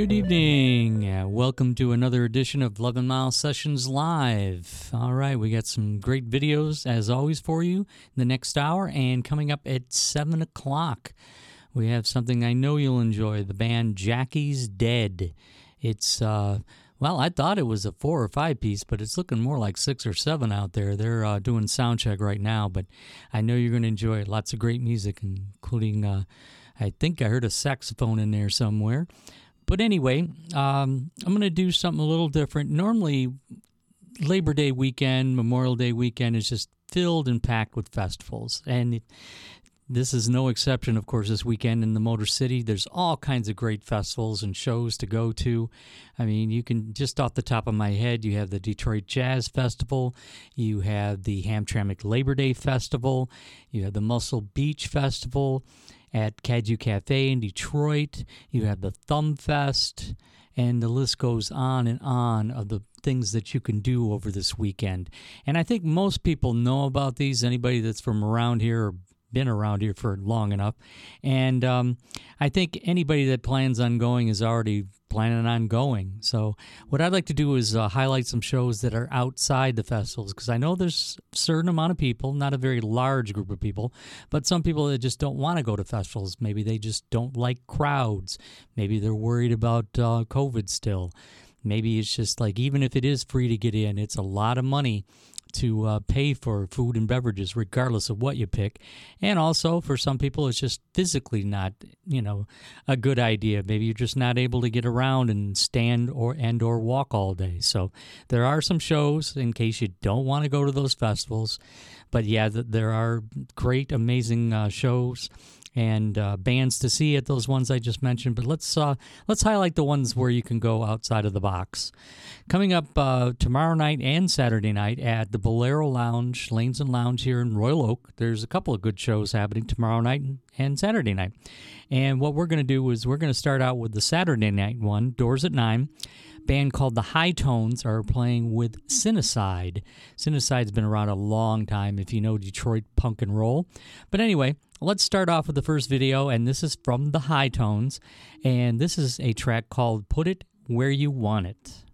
Good evening. Welcome to another edition of 11 Mile Sessions Live. All right, we got some great videos as always for you in the next hour, and coming up at 7 o'clock, we have something I know you'll enjoy the band Jackie's Dead. It's, uh, well, I thought it was a four or five piece, but it's looking more like six or seven out there. They're uh, doing sound check right now, but I know you're going to enjoy it. Lots of great music, including, uh, I think I heard a saxophone in there somewhere. But anyway, um, I'm going to do something a little different. Normally, Labor Day weekend, Memorial Day weekend is just filled and packed with festivals. And it, this is no exception, of course, this weekend in the Motor City. There's all kinds of great festivals and shows to go to. I mean, you can just off the top of my head, you have the Detroit Jazz Festival, you have the Hamtramck Labor Day Festival, you have the Muscle Beach Festival at Cadieux Cafe in Detroit. You have the Thumb Fest, and the list goes on and on of the things that you can do over this weekend. And I think most people know about these. Anybody that's from around here or been around here for long enough. And um, I think anybody that plans on going is already planning on going. So, what I'd like to do is uh, highlight some shows that are outside the festivals because I know there's a certain amount of people, not a very large group of people, but some people that just don't want to go to festivals. Maybe they just don't like crowds. Maybe they're worried about uh, COVID still. Maybe it's just like, even if it is free to get in, it's a lot of money to uh, pay for food and beverages, regardless of what you pick. And also, for some people, it's just physically not, you know, a good idea. Maybe you're just not able to get around and stand or and or walk all day. So there are some shows in case you don't want to go to those festivals. But yeah, there are great, amazing uh, shows and uh, bands to see at those ones I just mentioned. But let's uh, let's highlight the ones where you can go outside of the box. Coming up uh, tomorrow night and Saturday night at the Bowlero Lounge, Lanes and Lounge here in Royal Oak. There's a couple of good shows happening tomorrow night and Saturday night. And what we're going to do is we're going to start out with the Saturday night one, doors at nine band called the High Tones are playing with Cinecyde. Cinecyde's been around a long time if you know Detroit punk and roll. But anyway, let's start off with the first video, and this is from the High Tones, and this is a track called Put It Where You Want It.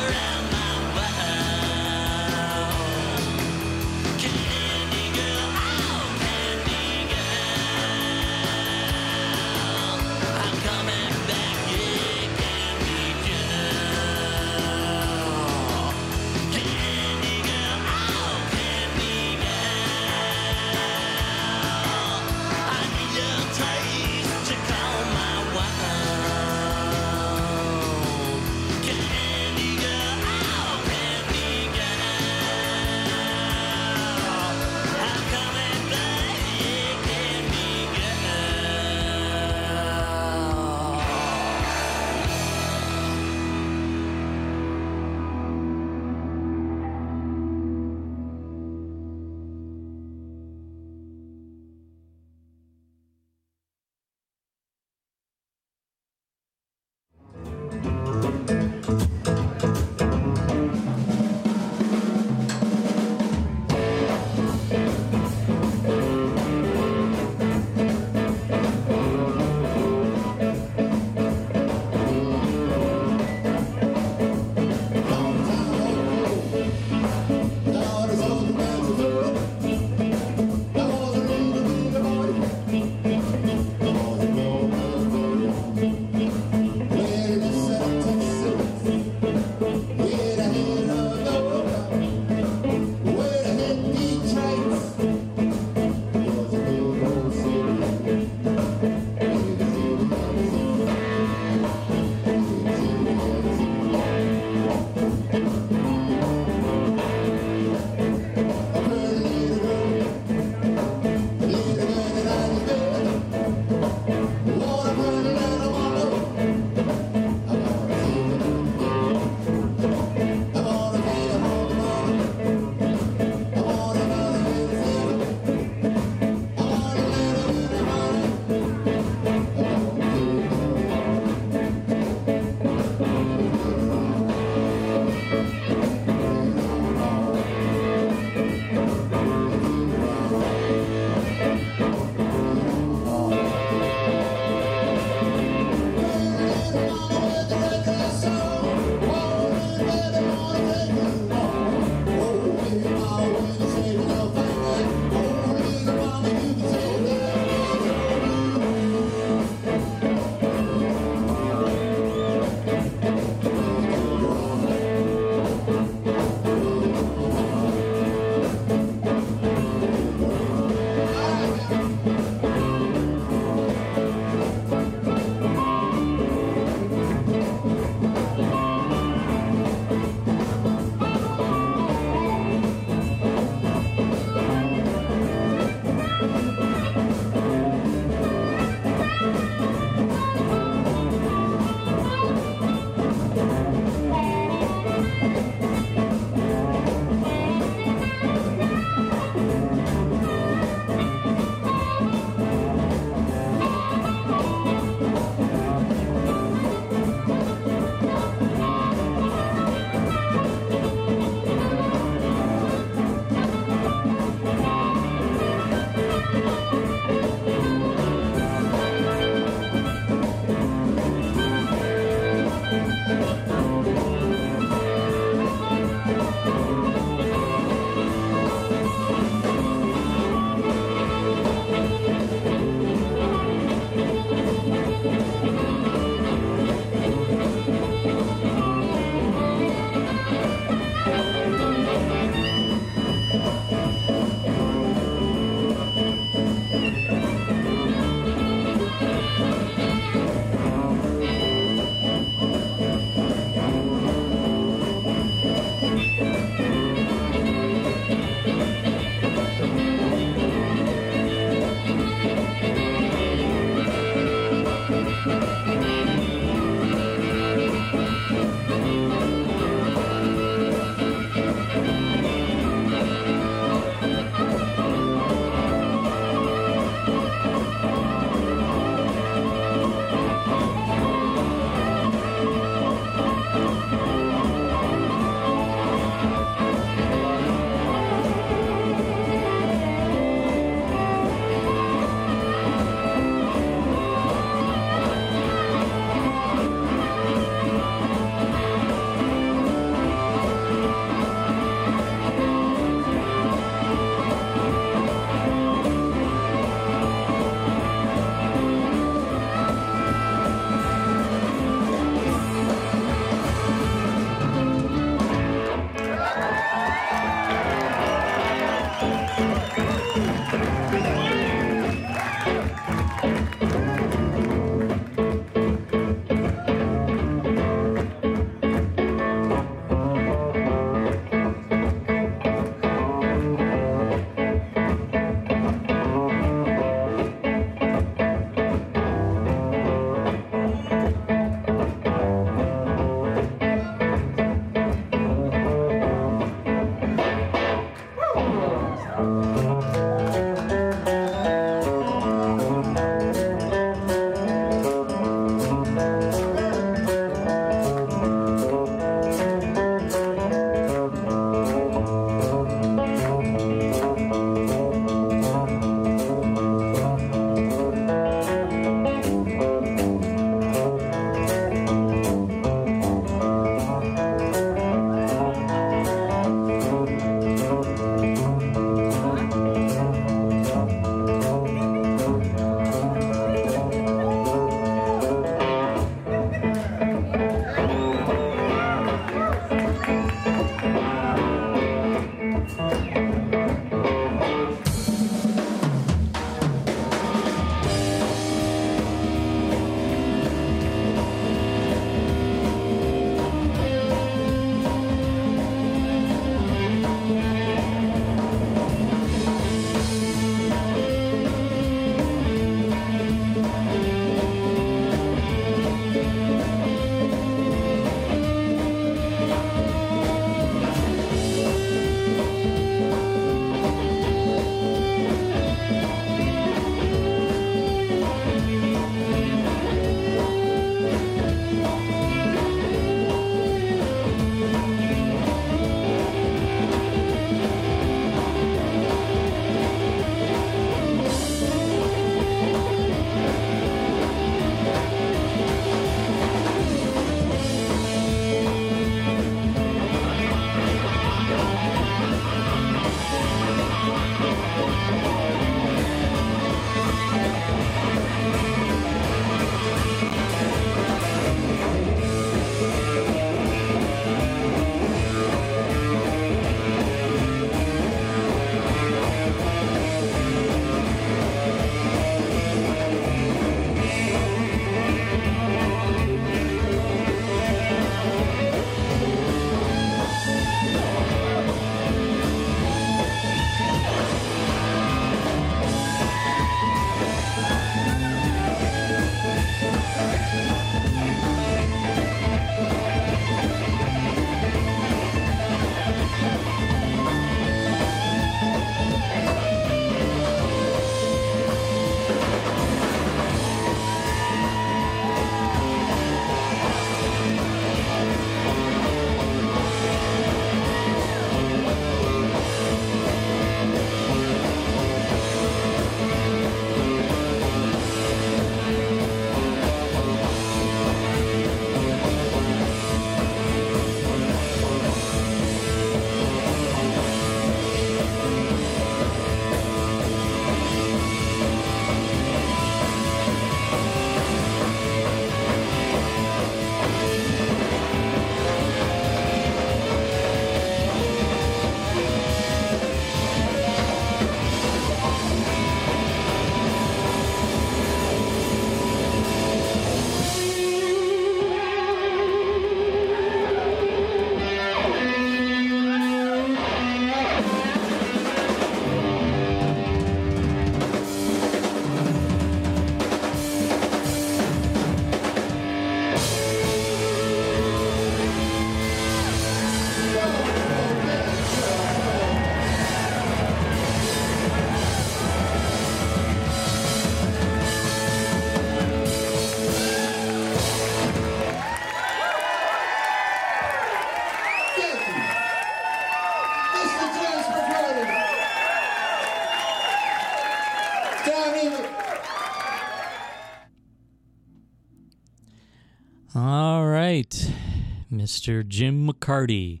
Mr. Jim McCarty.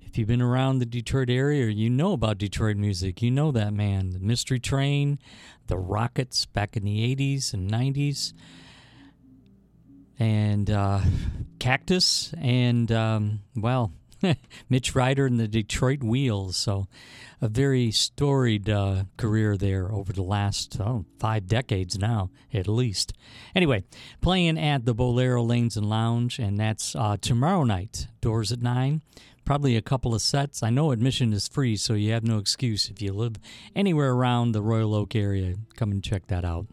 If you've been around the Detroit area you know about Detroit music, you know that man. The Mystery Train, the Rockets back in the 80s and 90s, and uh, Cactus, and, um, well, Mitch Ryder and the Detroit Wheels. So, a very storied uh, career there over the last oh, five decades now, at least. Anyway, playing at the Bowlero Lanes and Lounge, and that's uh, tomorrow night. Doors at 9. Probably a couple of sets. I know admission is free, so you have no excuse if you live anywhere around the Royal Oak area. Come and check that out.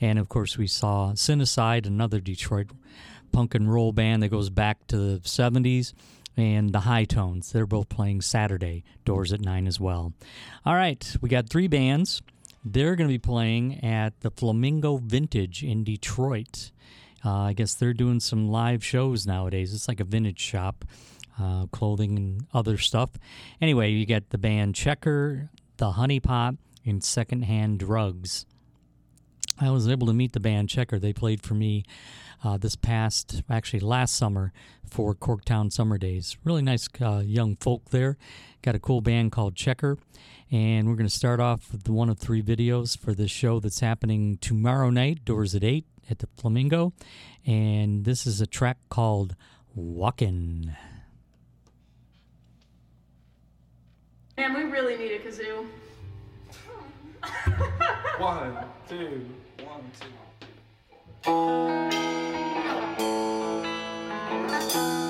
And of course, we saw Cinecyde, another Detroit punk and roll band that goes back to the 70s and the High Tones. They're both playing Saturday, doors at 9 as well. All right, we got three bands. They're going to be playing at the Flamingo Vintage in Detroit. Uh, I guess they're doing some live shows nowadays. It's like a vintage shop, uh, clothing and other stuff. Anyway, you get the band Checker, the Honey Pot, and Secondhand Drugs. I was able to meet the band Checker. They played for me uh, this past, actually last summer, for Corktown Summer Days. Really nice uh, young folk there. Got a cool band called Checker. And we're going to start off with one of three videos for this show that's happening tomorrow night, doors at 8 at the Flamingo. And this is a track called Walkin'. Man, we really need a kazoo. one, two, one, two. Música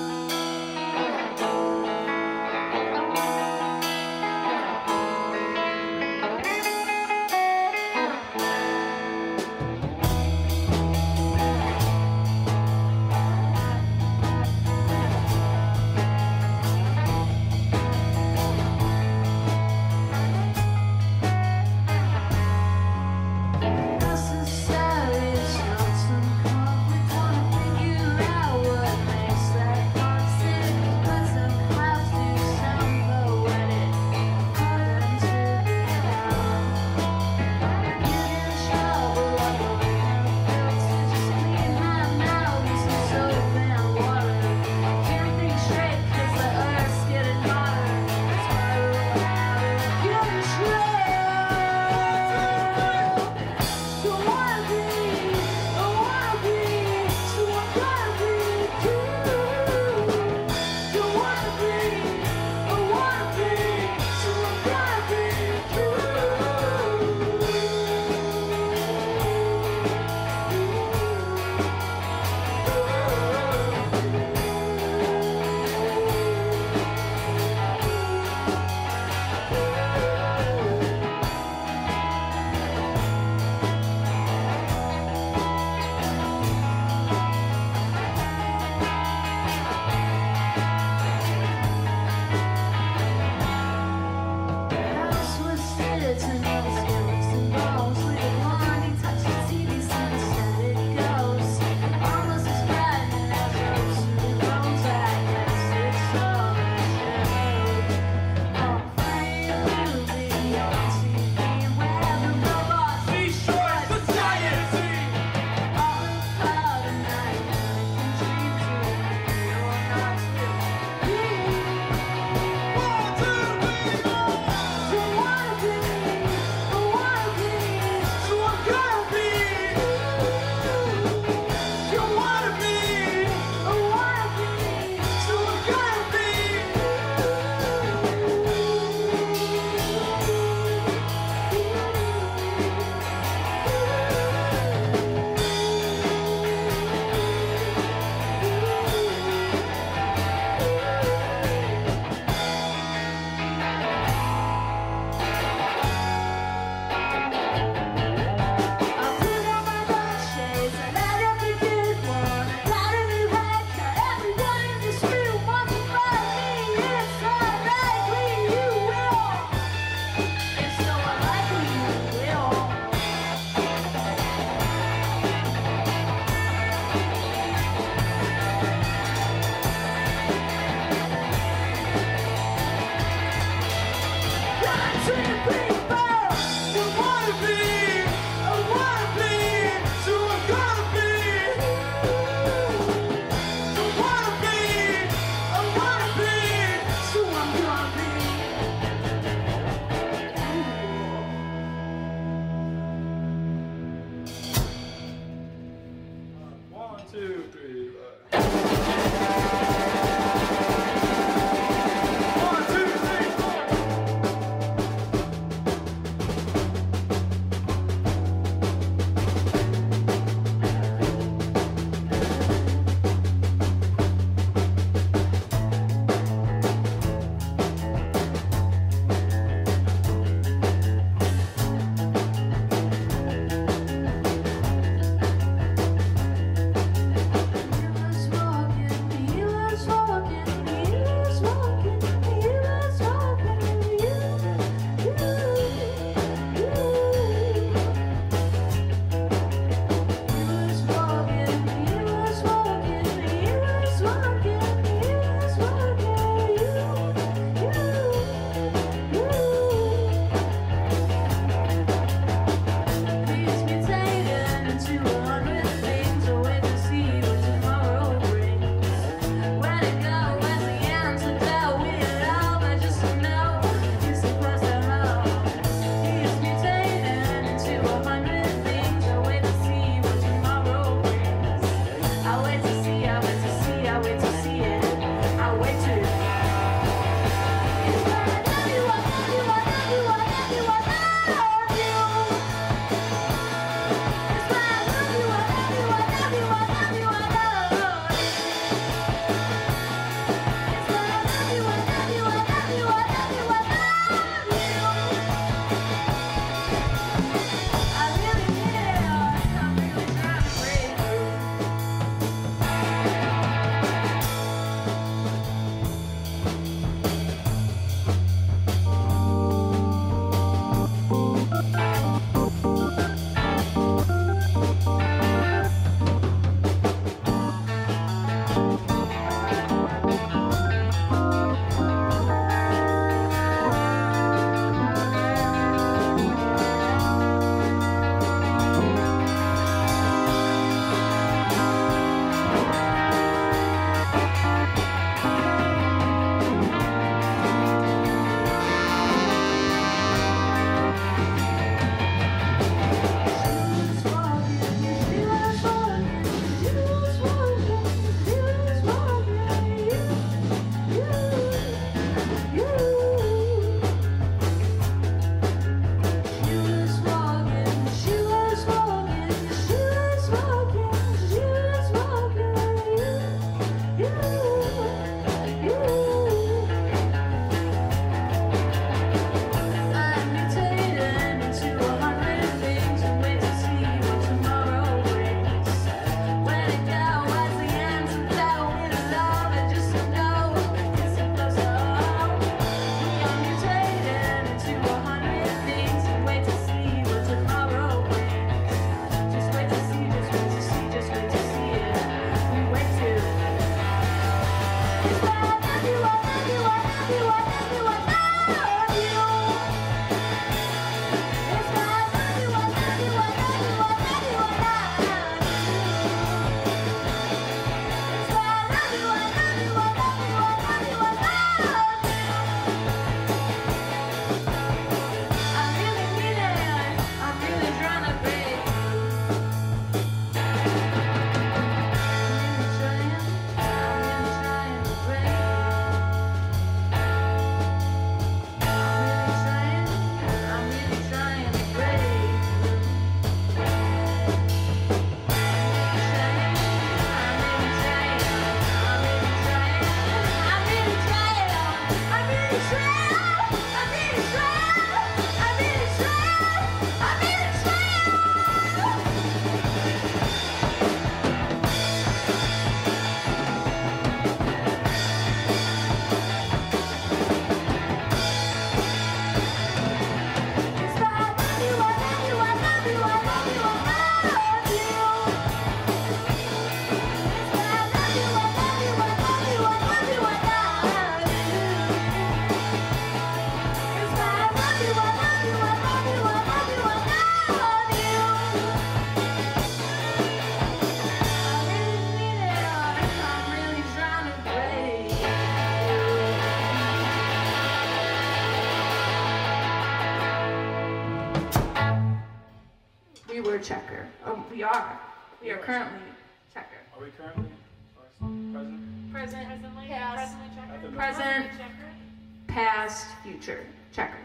future checker.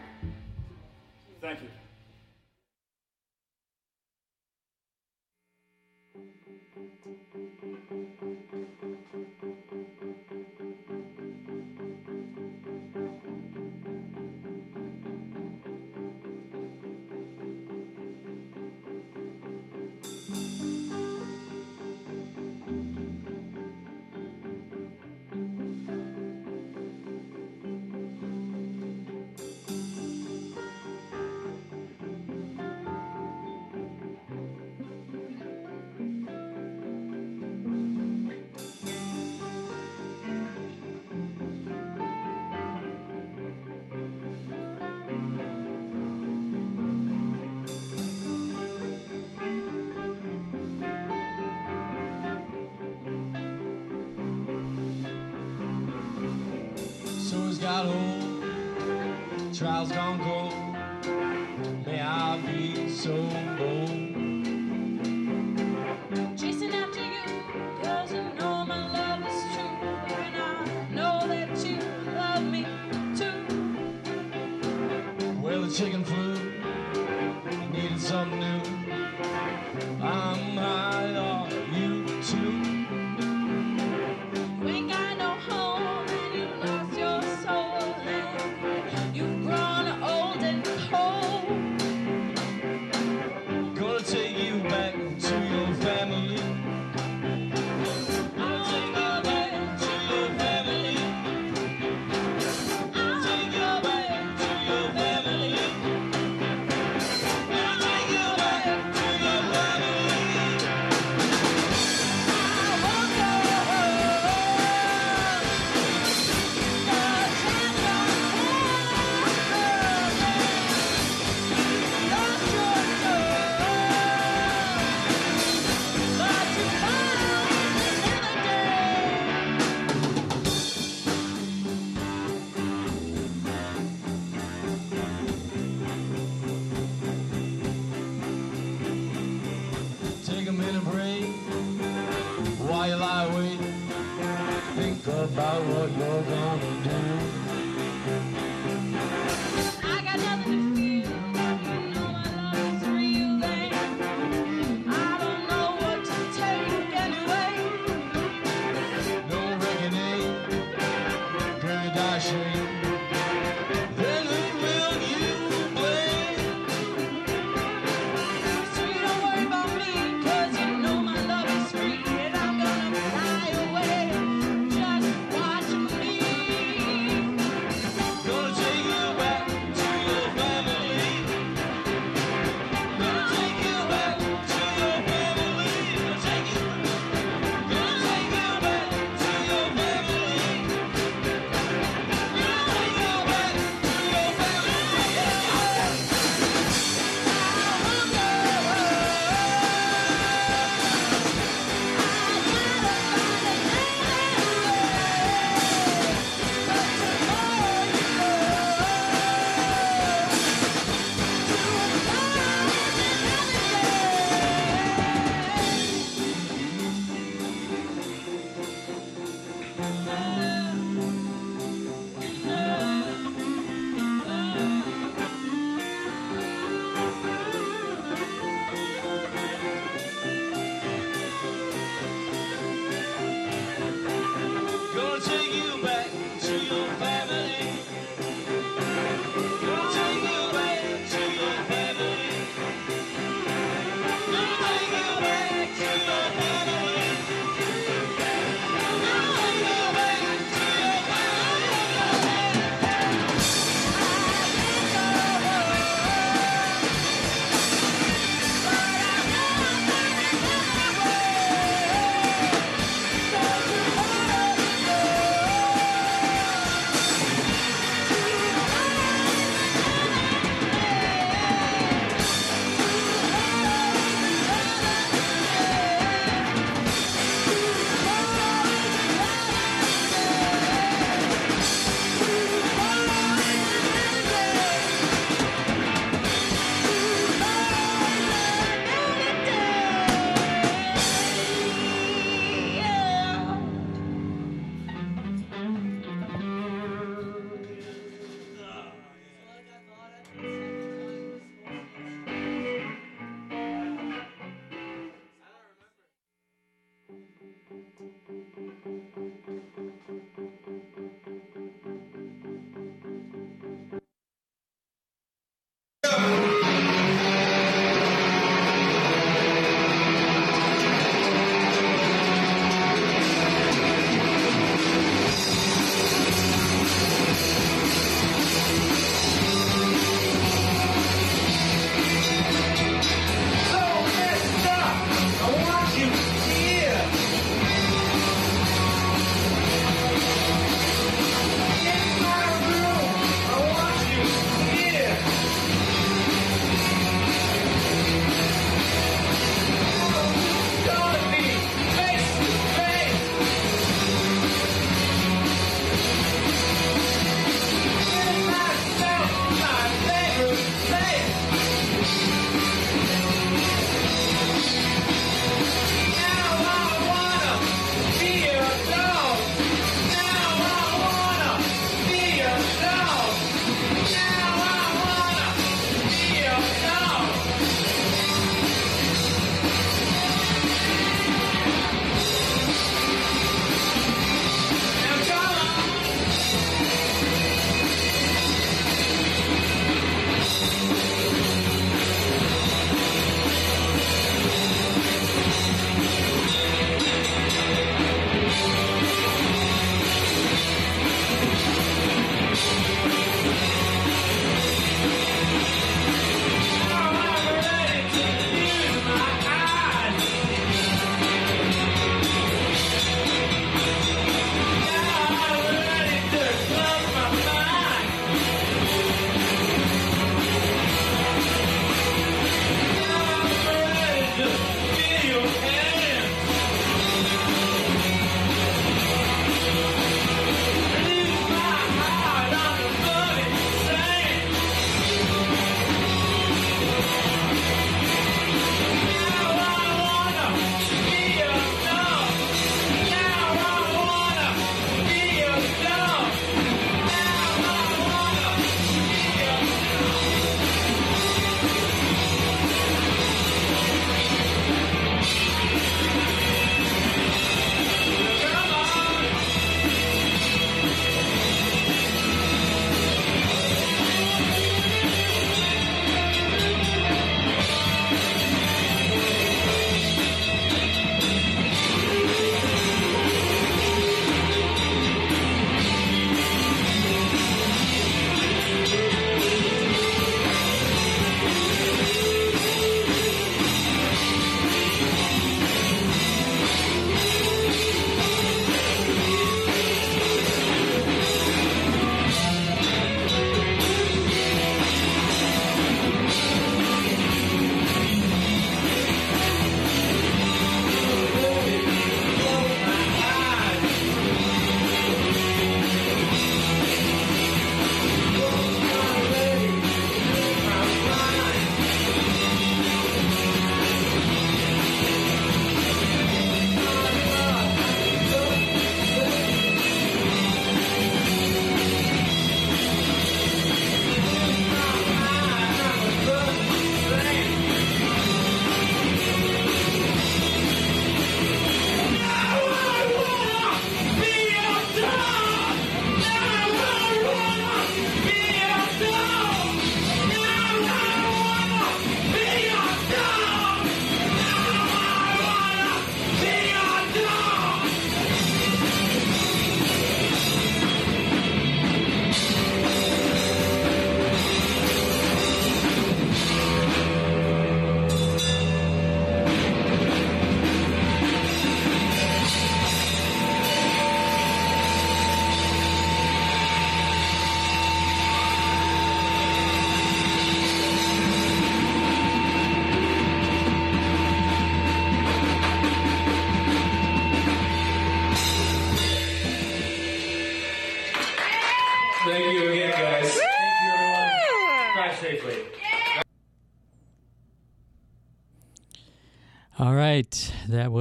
Thank you. got old, trials gone cold. May I be so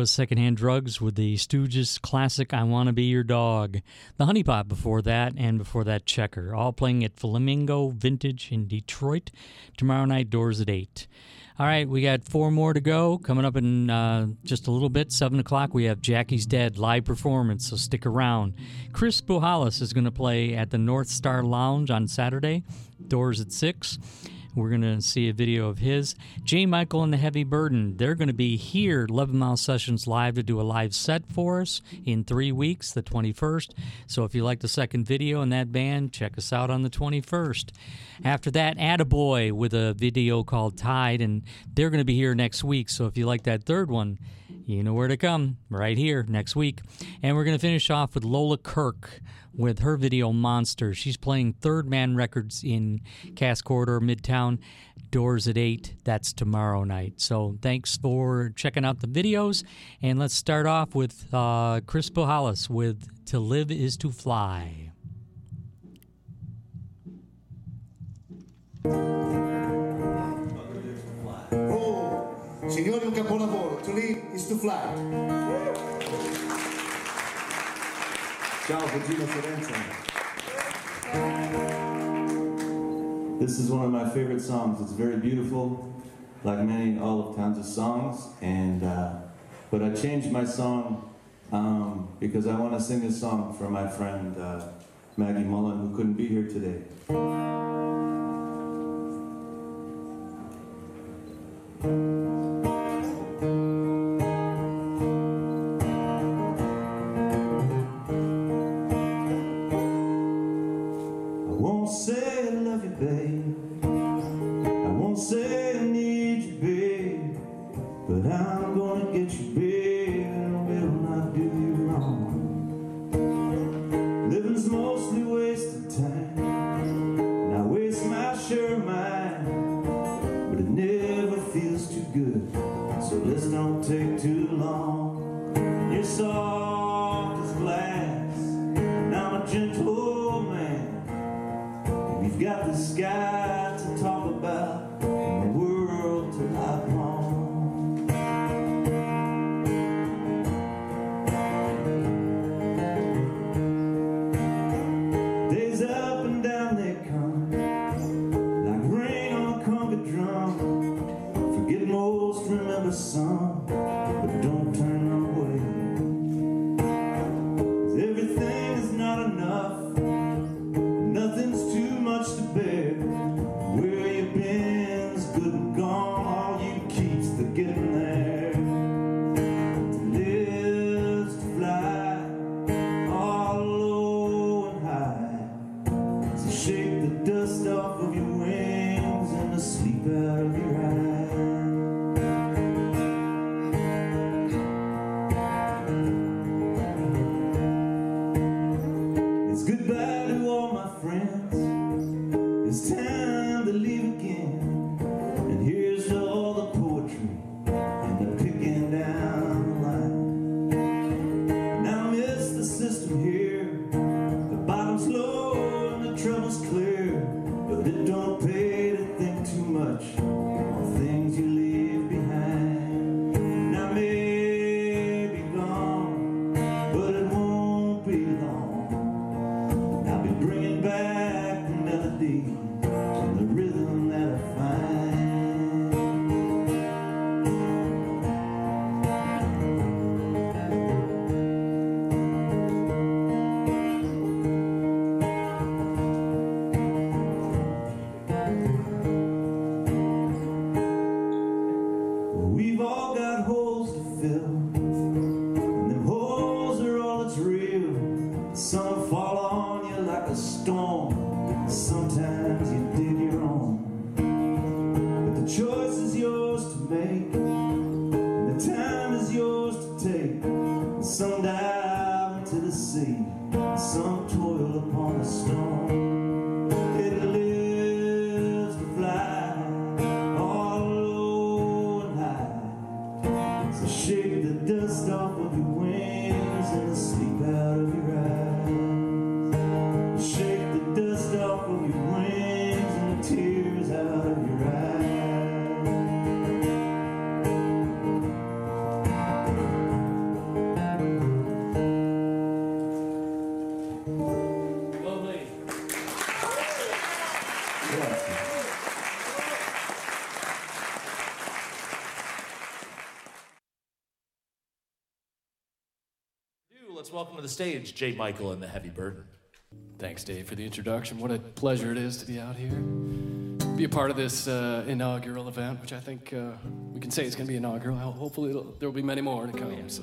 was Secondhand Drugs with the Stooges classic I Wanna Be Your Dog. The Honeypot before that, and before that, Checker. All playing at Flamingo Vintage in Detroit. Tomorrow night, doors at 8. All right, we got four more to go. Coming up in uh, just a little bit, 7 o'clock, we have Jackie's Dead live performance, so stick around. Chris Buhalis is going to play at the North Star Lounge on Saturday, doors at 6. We're going to see a video of his. J. Michael and the Heavy Burden, they're going to be here, 11 Mile Sessions Live, to do a live set for us in three weeks, the 21st. So if you like the second video in that band, check us out on the 21st. After that, Attaboy with a video called Tide, and they're going to be here next week. So if you like that third one, you know where to come, right here next week. And we're going to finish off with Lola Kirke with her video Monster. She's playing Third Man Records in Cass Corridor, Midtown. Doors at 8. That's tomorrow night. So thanks for checking out the videos. And let's start off with uh, Chris Buhalis with To Live Is to Fly. Oh, signori, un capolavoro. To live is to fly. Ciao. This is one of my favorite songs. It's very beautiful, like many all of Townes' songs. And uh, but I changed my song um, because I want to sing a song for my friend uh, Maggie Mullen, who couldn't be here today. I welcome to the stage Jay Michael and the Heavy Burden. Thanks, Dave, for the introduction. What a pleasure it is to be out here, be a part of this uh, inaugural event, which I think uh, we can say is going to be inaugural. Hopefully, there will be many more to come. Oh, so.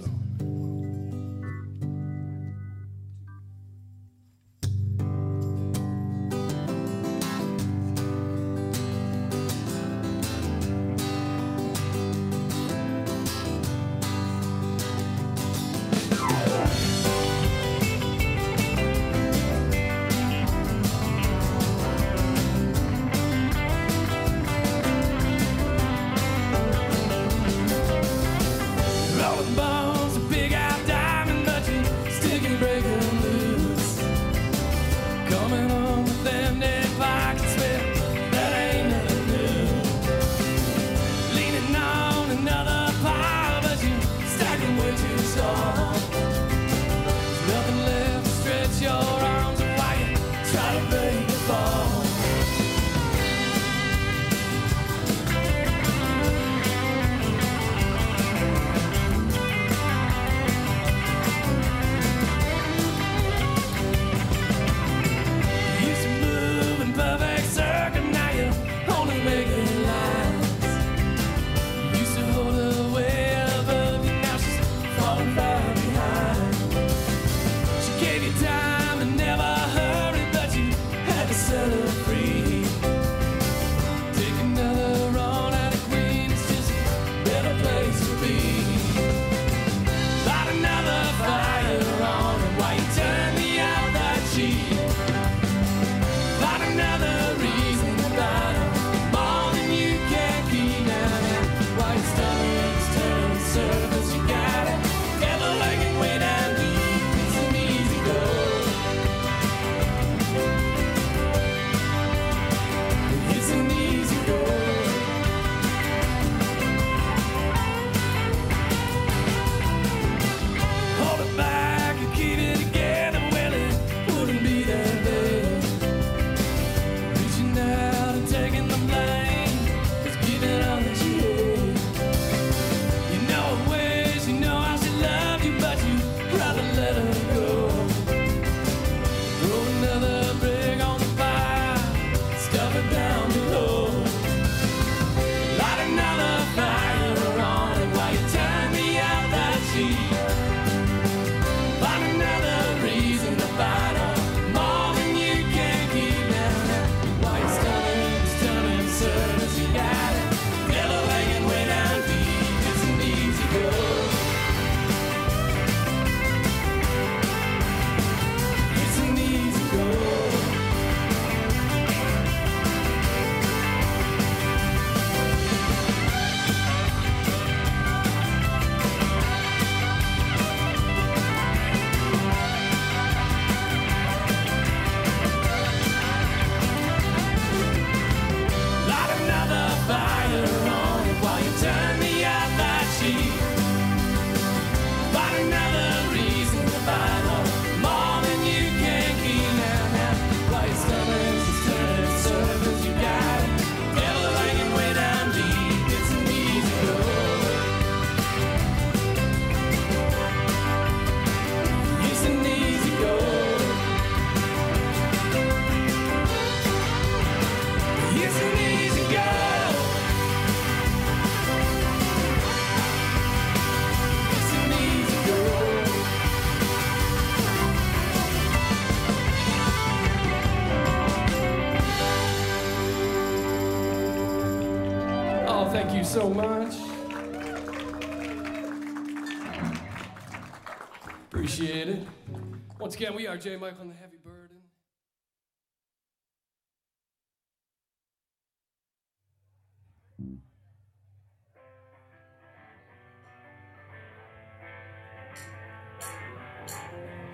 Once again, we are J. Michael and the Heavy Burden.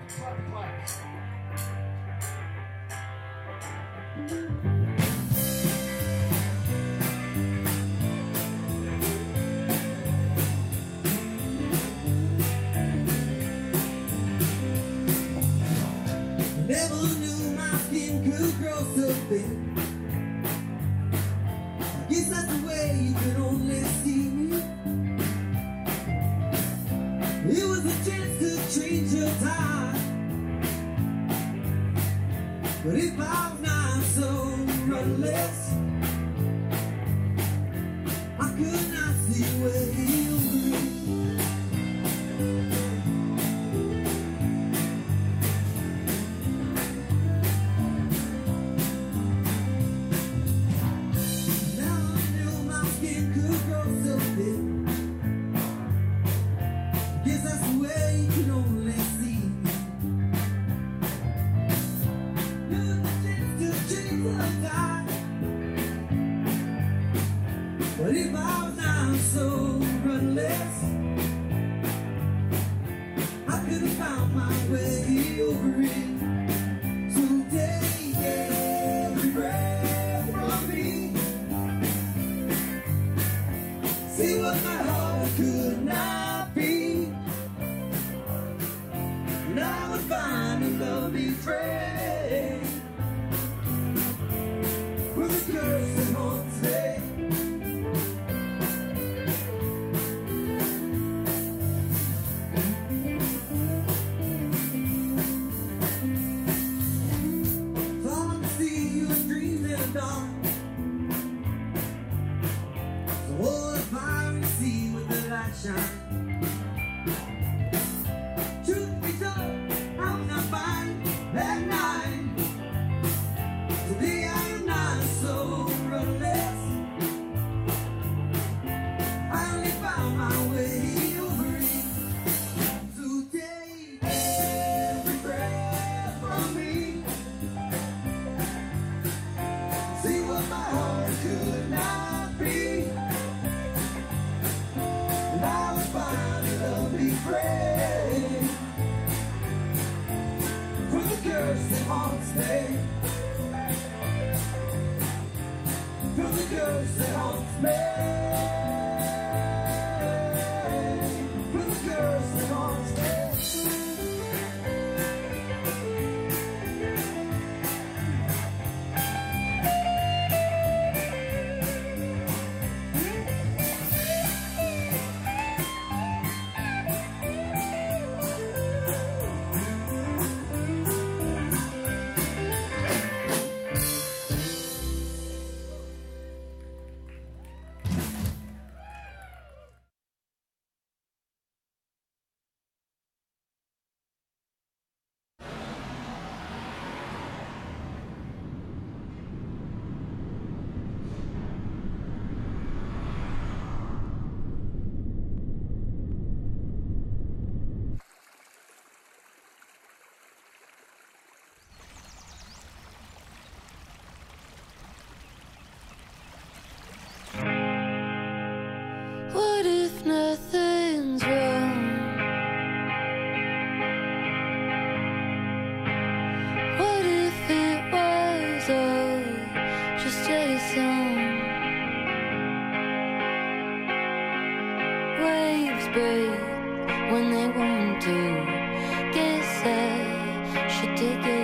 Clap, clap. faith. When they want to. Guess I should take a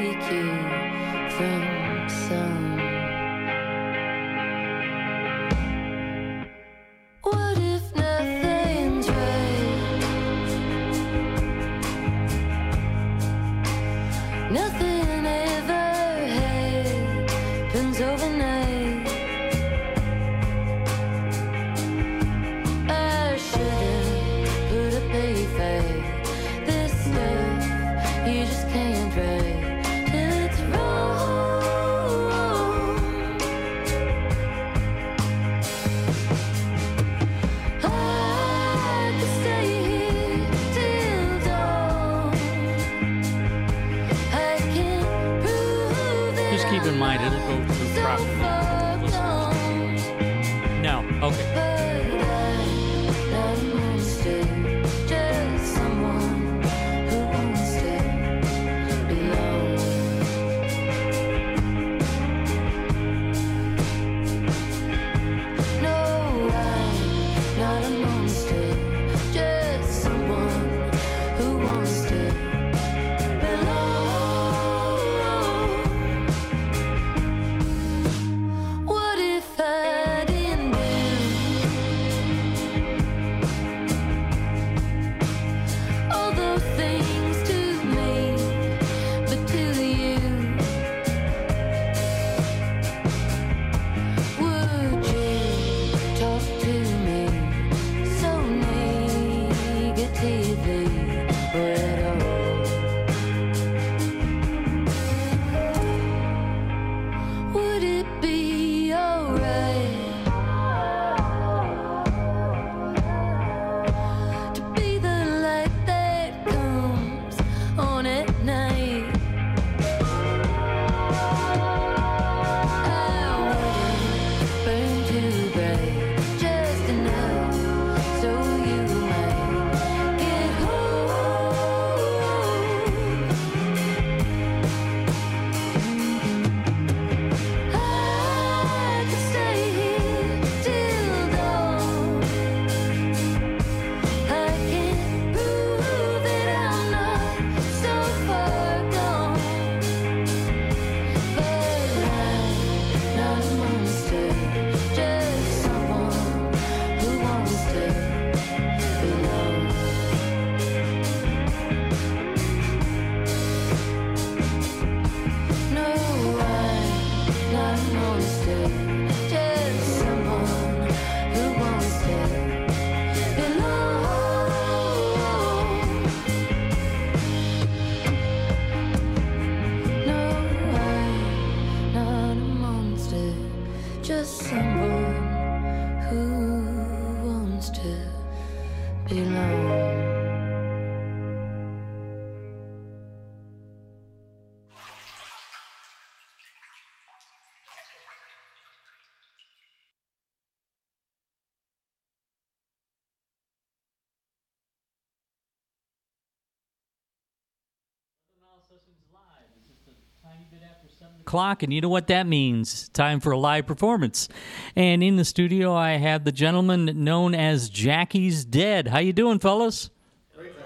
Clock, and you know what that means. Time for a live performance. And in the studio, I have the gentleman known as Jackie's Dead. How you doing, fellas?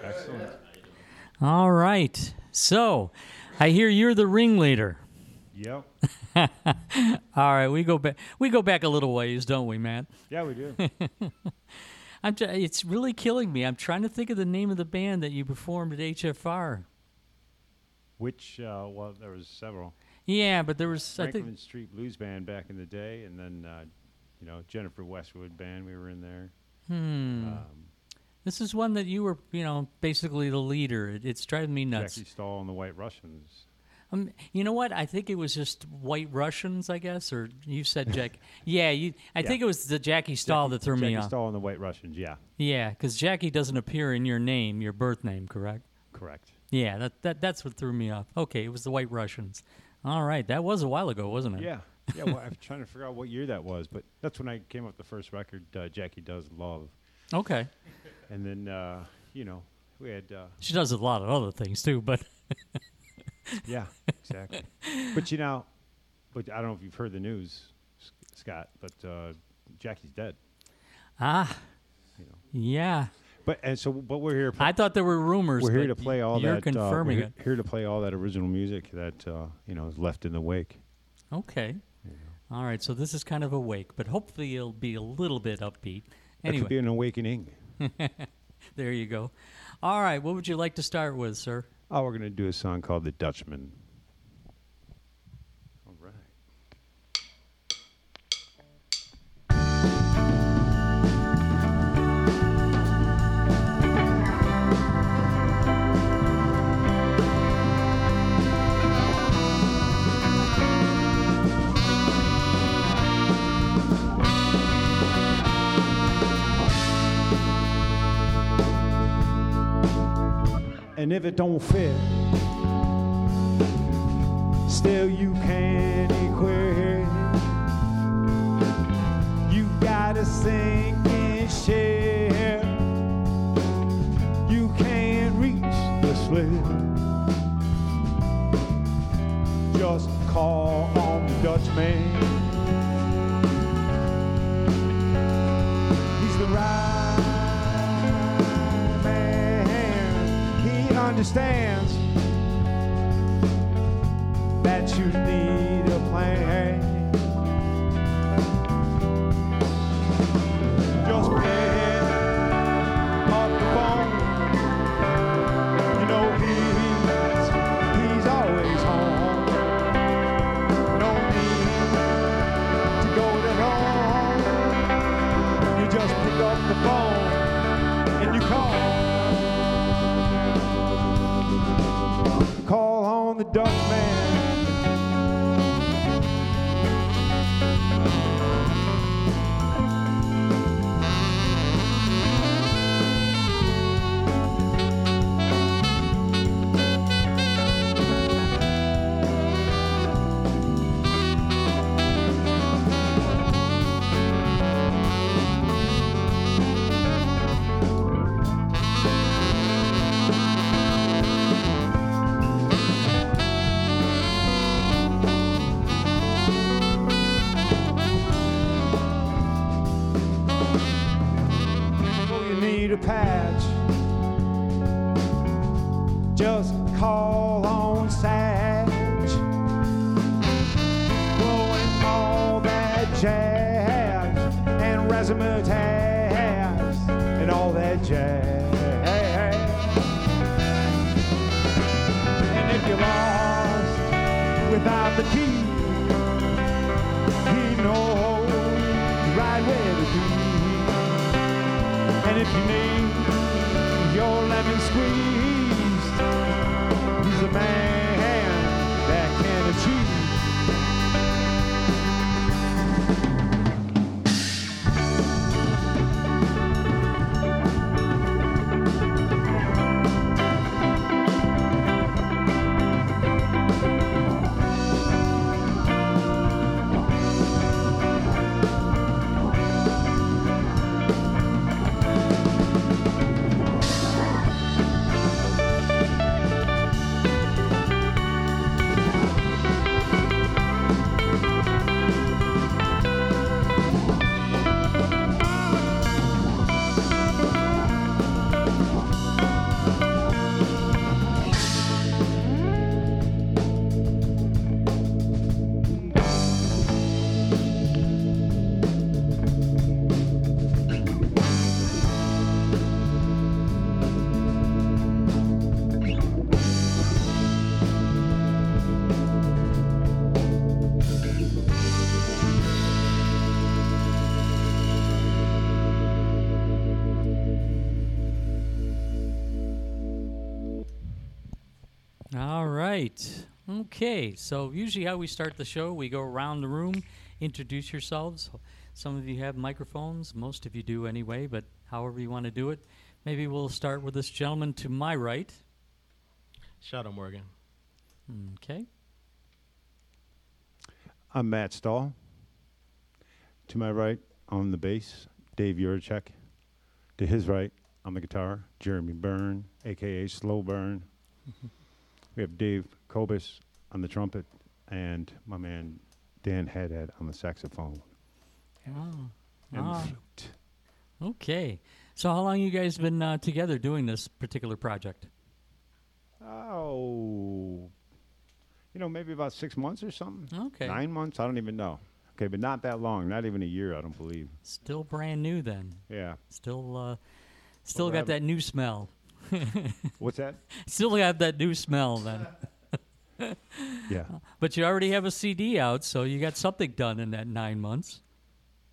Excellent. All right. So, I hear you're the ringleader. Yep. All right, we go back. We go back a little ways, don't we, Matt? Yeah, we do. I'm. T- it's really killing me. I'm trying to think of the name of the band that you performed at HFR. Which, uh, well, there was several. Yeah, but there was. I Franklin think. Street Blues Band back in the day, and then, uh, you know, Jennifer Westwood Band. We were in there. Hmm. Um, This is one that you were, you know, basically the leader. It, it's driving me nuts. Jackie Stahl and the White Russians. Um, you know what? I think it was just White Russians, I guess, or you said Jack. yeah, you. I Yeah. think it was the Jackie Stahl Jackie, that threw me off. Jackie off. Stahl and the White Russians. Yeah, Yeah, because Jackie doesn't appear in your name, your birth name, correct? correct. Yeah, that, that that's what threw me off. Okay, it was the White Russians. All right, that was a while ago, wasn't it? Yeah, yeah. Well, I'm trying to figure out what year that was, but that's when I came up with the first record, uh, Jackie Does Love, Okay. and then, uh, you know, we had. Uh, She does a lot of other things too, but Yeah, exactly. but you know, but I don't know if you've heard the news, Scott, but uh, Jackie's dead. ah, You know. yeah. But and so, but we're here. I thought there were rumors. we're here to play all you're that. uh, confirming we're it. Here to play all that original music that uh, you know is left in the wake. Okay. All right, so this is kind of a wake, but hopefully it'll be a little bit upbeat. That could be an awakening. there you go. All right, what would you like to start with, sir? Oh, we're gonna do a song called "The Dutchman." And if it don't fit, still you can't equate. You gotta sink and share. You can't reach the slip. Just call on the Dutchman. He's the right understands that you need a plan. The Dutchman. Oh, need a patch. Just call on Satch. Blowing all that jazz and razzmatazz and all that jazz. And if you're lost without the key, if you need your lemon squeezed, Okay. So usually how we start the show, we go around the room, introduce yourselves. Some of you have microphones. Most of you do anyway. But however you want to do it, maybe we'll start with this gentleman to my right. Shadow Morgan. Okay. I'm Matt Stahl. To my right, on the bass, Dave Yurchek. To his right, on the guitar, Jeremy Byrne, aka Slow Burn. we have Dave Kobus on the trumpet, and my man Dan Haddad on the saxophone Oh. and Ah. flute. Okay. So how long you guys been uh, together doing this particular project? Oh, you know, maybe about six months or something. Okay. Nine months? I don't even know. Okay, but not that long. Not even a year, I don't believe. Still brand new then. Yeah. Still uh still Well, got that- that new smell. What's that? Still got that new smell then. Yeah. But you already have a CD out, so you got something done in that 9 months.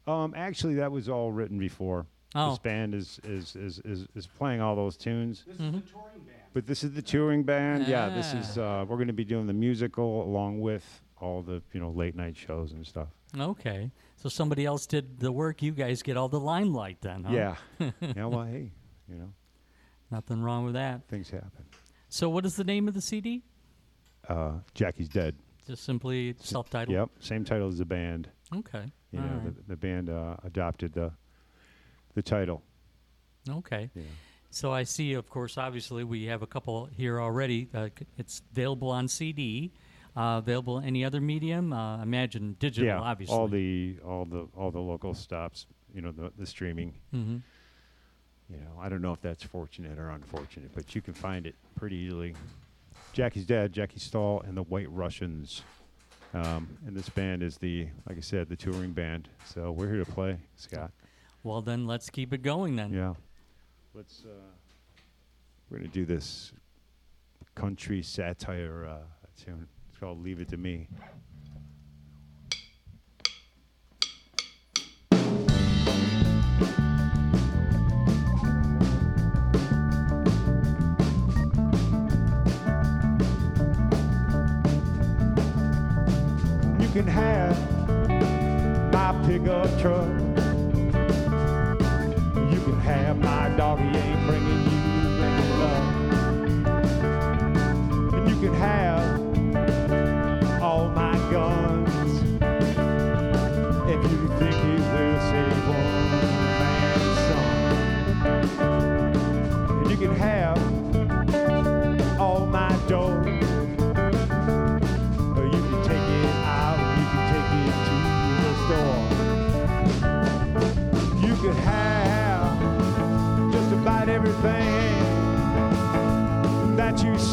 Um, actually, that was all written before. Oh. This band is is, is, is is playing all those tunes. This is the touring band. But this is the touring band. Yeah, this is. Ah. Uh, we're going to be doing the musical along with all the you know late night shows and stuff. Okay. So somebody else did the work, you guys get all the limelight then, huh? Yeah. yeah. Well, hey, you know, Nothing wrong with that. things happen. So what is the name of the CD? Uh, Jackie's dead. Just simply self-titled. Yep. Same title as the band. Okay. You all know, right. the, the band uh, adopted the the title. Okay. Yeah. So I see, of course, obviously we have a couple here already. Uh, it's available on CD. Uh, available any other medium? Uh, imagine digital, yeah. obviously. All the all the all the local stops. You know, the the streaming. hmm You know, I don't know if that's fortunate or unfortunate, but you can find it pretty easily. Jackie's dad, Jackie Stahl, and the White Russians. Um, and this band is the, like I said, the touring band. So we're here to play, Scott. Well, then let's keep it going then. Yeah. Let's. Uh, we're gonna do this country satire uh, tune. It's called "Leave It to Me." Can have my pickup truck. You can have my dog,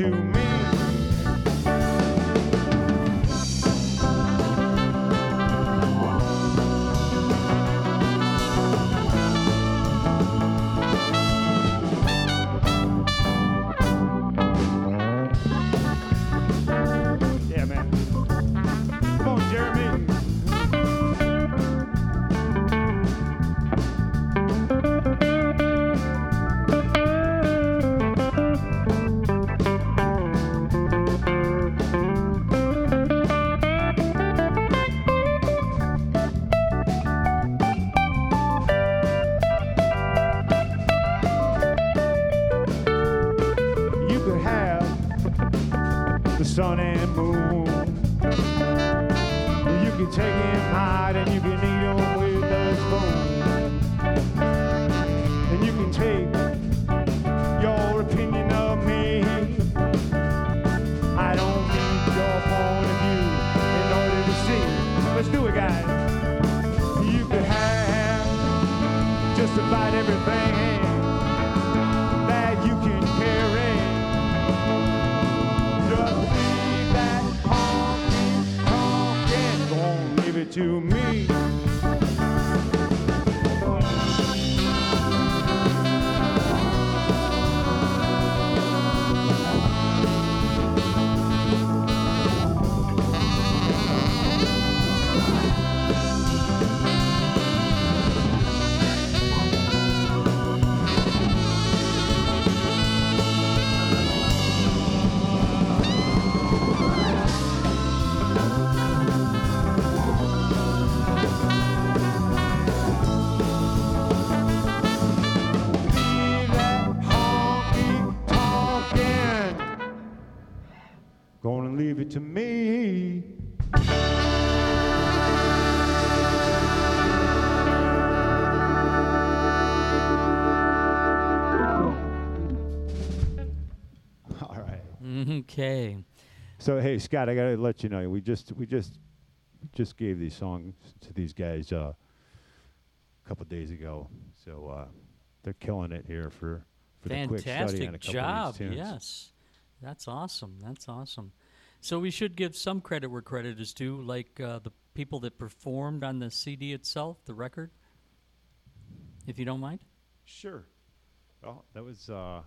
to me. So hey, Scott, I gotta let you know we just we just we just gave these songs to these guys uh, a couple days ago. So uh, they're killing it here for for the quick study on a Fantastic couple job. of these tunes. Yes. That's awesome. That's awesome. So we should give some credit where credit is due, like uh, the people that performed on the CD itself, the record, if you don't mind. Sure. Well, that was uh,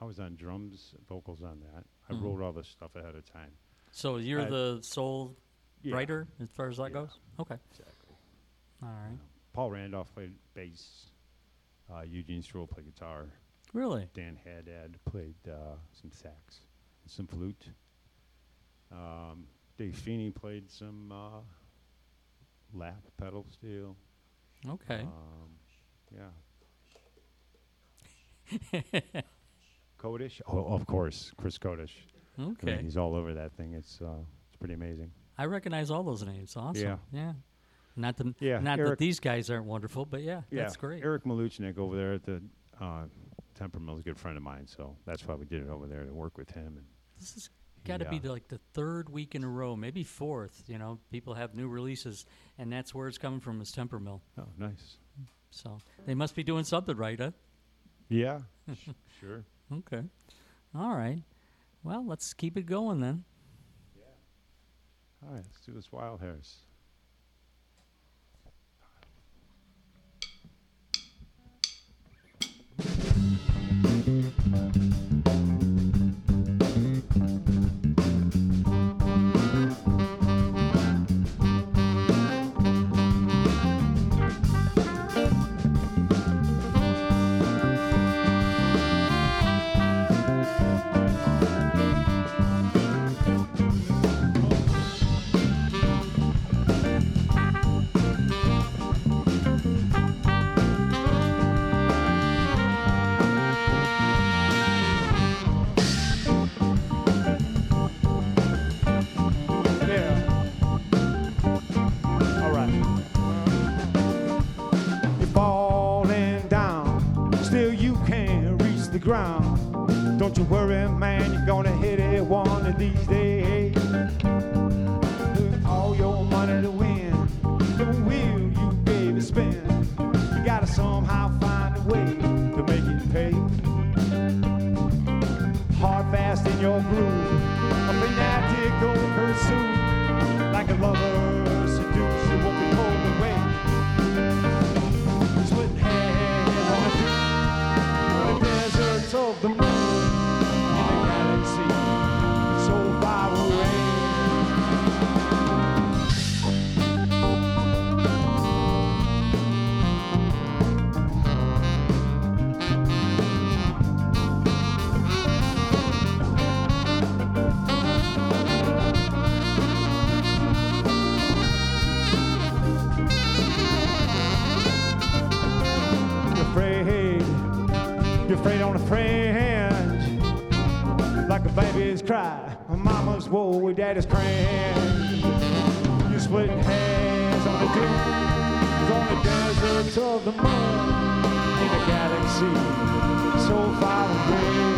I was on drums, vocals on that. I Mhm. wrote all this stuff ahead of time. So you're Uh, the sole yeah. writer as far as that Yeah. goes? Okay. Exactly. All right. Paul Randolph played bass. Uh, Eugene Stroll played guitar. Really? Dan Haddad played uh, some sax, and some flute. Um, Dave Feeney played some uh, lap pedal steel. Okay. Um, yeah. Kodish. Oh, of course, Chris Kodish. I mean, okay. he's all over that thing. It's uh, it's pretty amazing. I recognize all those names. Awesome. Yeah. Yeah. Not the, Yeah, not that these guys aren't wonderful, but yeah, Yeah, that's great. Eric Maluchnik over there at the uh, Temper Mill is a good friend of mine, so that's why we did it over there to work with him. And This has got to be uh, the, like the third week in a row, maybe fourth. You know, people have new releases, and that's where it's coming from is Temper Mill. oh, nice. So they must be doing something right, huh? Yeah, sh- sure. Okay. All right. Well, let's keep it going then. Yeah. All right, let's do this Wild Hairs. Ground. Don't you worry, man, you're gonna hit it one of these days. Put all your money to win, the wheel you gave it spin. You gotta somehow find a way to make it pay. Hard fast in your groove, a fanatic pursuit. Like a lover cry, a mama's woe daddy's cringe. You're splitting hairs on the dunes, on the deserts of the moon, in a galaxy so far away.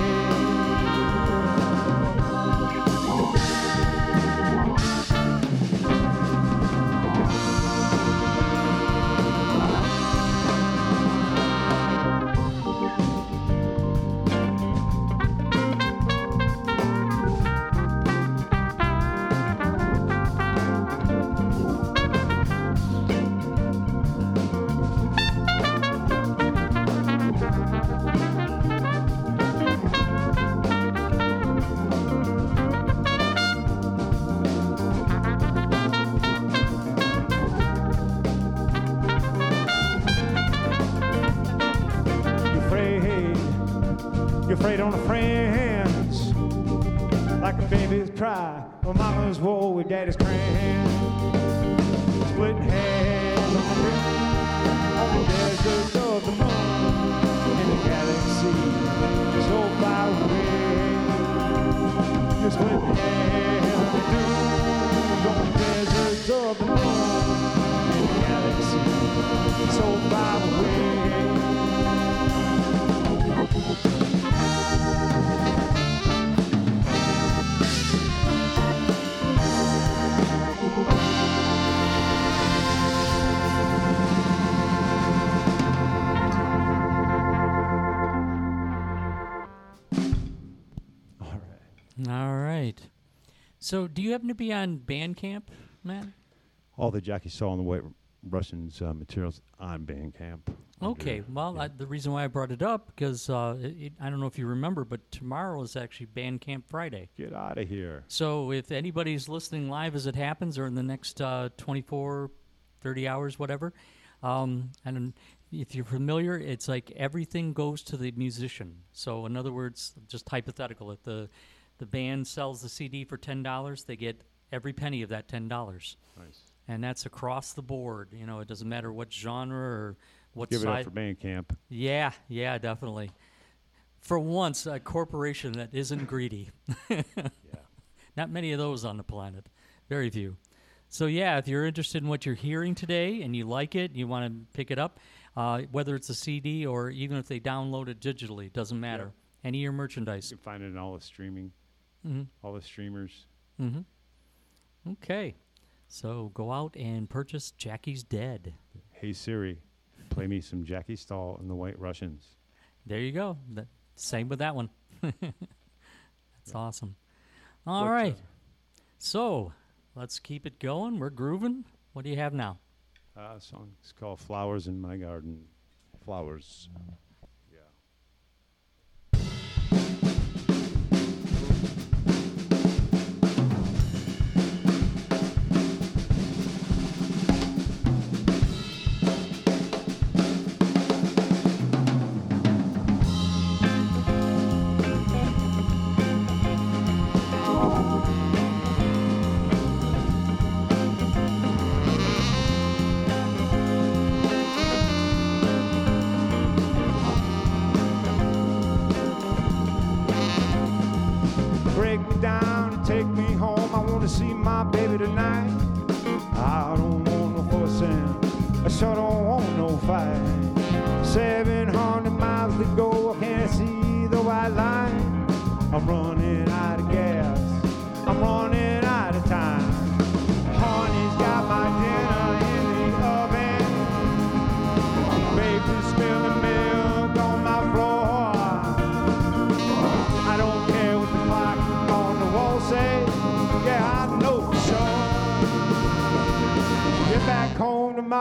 So, do you happen to be on Bandcamp, Matt? All the Jackie Stahl on the White Russians uh, materials on Bandcamp. Okay. Under- Well, yeah. I, the reason why I brought it up because uh, it, it- I don't know if you remember, but tomorrow is actually Bandcamp Friday. Get out of here. So if anybody's listening live as it happens or in the next uh, 24, 30 hours, whatever, um, and if you're familiar, it's like everything goes to the musician. So in other words, just hypothetical, if the the band sells the CD for ten dollars, they get every penny of that ten dollars, Nice. and that's across the board. You know, it doesn't matter what genre or what Give it up for Bandcamp. Yeah, yeah, definitely. For once, a corporation that isn't greedy. Yeah. Not many of those on the planet. Very few. So, yeah, if you're interested in what you're hearing today and you like it, you want to pick it up, uh, whether it's a CD or even if they download it digitally, doesn't matter. Any of your merchandise. You can find it in all the streaming, Mhm. all the streamers. hmm Okay. So go out and purchase Jackie's Dead. Hey Siri, play me some Jackie Stahl and the White Russians. There you go. That, same with that one. That's awesome. All right. uh, So let's keep it going. We're grooving. What do you have now? Uh, song is called Flowers in My Garden. Flowers.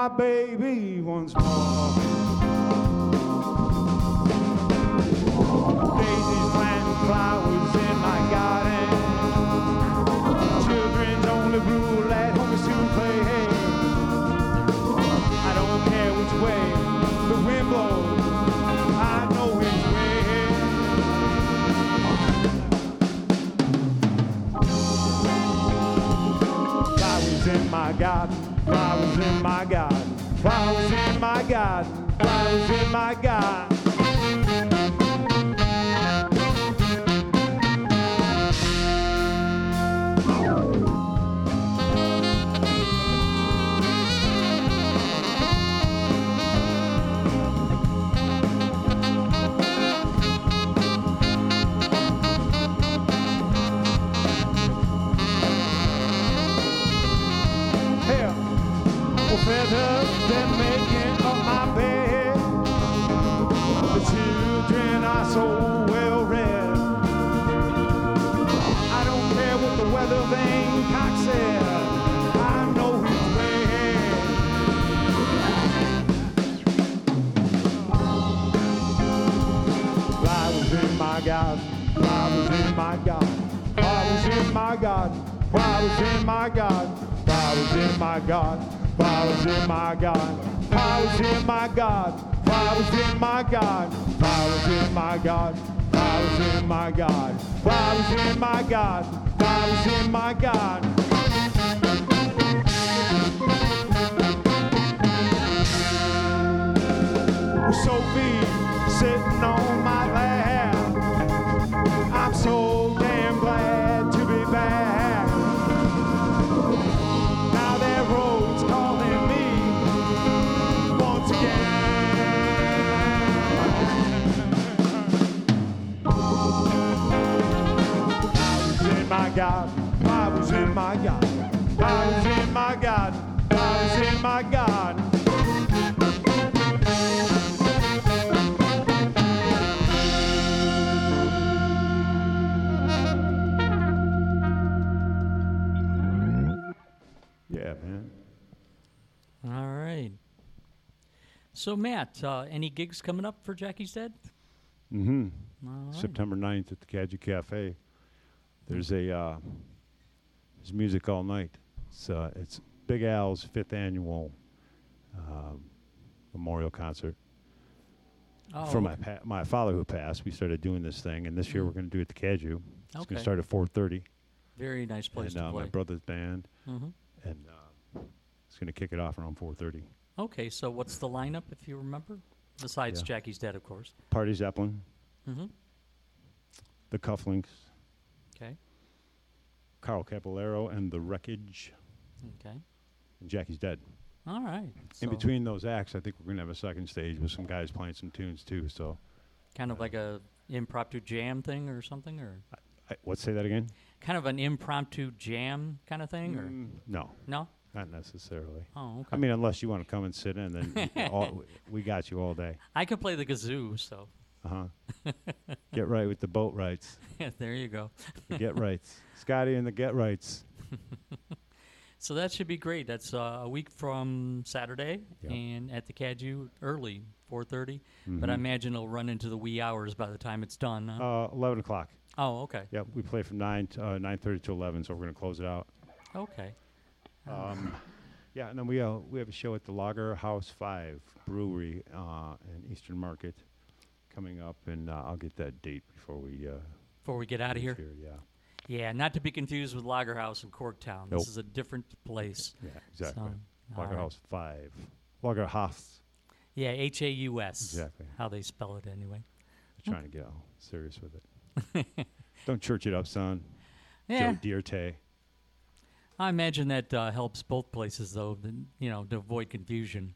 Baby once more. Daisies planting flowers in my garden. Children's only rule at home is to play. I don't care which way the wind blows. I know which way. Flowers in my garden, flowers in my garden, flowers in my garden, flowers in my garden. So well read. I don't care what the weather vane cock said. I know who's where. Flowers in my garden, flowers in my garden, flowers in my garden, flowers in my garden, flowers in my garden, flowers in my garden, flowers in my garden, flowers in my garden, Power in my God. Power in my God. Power in my God. Power in my God. Sophie sitting on garden, I was in my garden, I was in my garden, I was in my garden. Yeah, man. All right. So, Matt, uh, any gigs coming up for Jackie's Dead? Mm-hmm. Right. September 9th at the Cadieux Cafe. There's a uh, there's music all night. It's uh, it's Big Al's fifth annual um, memorial concert Oh, for my pa- my father who passed. We started doing this thing, and this year we're going to do it at the Cadieux. It's going Okay. to start at 4:30. Very nice place and to uh, play. my brother's band, Mhm. and uh, it's going to kick it off around 4:30. Okay, so what's the lineup, if you remember? Besides Yeah. Jackie's Dead, of course. Party Zeppelin, Mm-hmm. the Cufflinks, Okay. Carl Caballero, and the Wreckage, Okay. and Jackie's Dead. All right. In So between those acts, I think we're gonna have a second stage with some guys playing some tunes too. So, Kind of like a impromptu jam thing or something, or I, what? Say that again? kind of an impromptu jam kind of thing, or Mm, no, no? not necessarily. Oh, okay. I mean, unless you want to come and sit in, then all, we got you all day. I could play the kazoo, so Uh huh. get right with the boat rights. Yeah, there you go. The get rights. Scotty and the get rights. So that should be great. That's uh, a week from Saturday, Yep. and at the Cadieux early, 4:30. But I Mhm. imagine it'll run into the wee hours by the time it's done. Huh? Uh, Eleven o'clock. oh, okay. Yep, we play from nine to, uh, nine thirty to eleven, so we're gonna close it out. Okay. Um, yeah, and then we uh, we have a show at the Lager House Five Brewery uh, in Eastern Market coming up, and uh, I'll get that date before we uh, Before we get out of leave here. Yeah, Yeah, not to be confused with Lager House in Corktown. Nope. This is a different place. yeah, exactly. So, Lager alright. House Five, Lager House. Yeah, H A U S. Exactly. How they spell it anyway. They're trying to get all serious with it. Don't church it up, son. Yeah. Joe Dierte. I imagine that uh, helps both places, though. You know, to avoid confusion.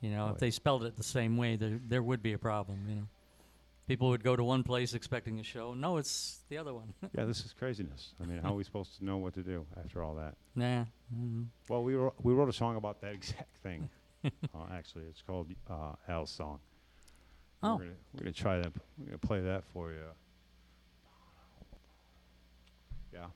You know, if they spelled it the same way, there there would be a problem. You know, people would go to one place expecting a show. No, it's the other one. Yeah, this is craziness. I mean, how are we supposed to know what to do after all that? nah. mhm. Well, we wrote, we wrote a song about that exact thing. uh, actually, it's called uh, Al's song. Oh. We're gonna, we're gonna try that. We're gonna play that for you. Yeah.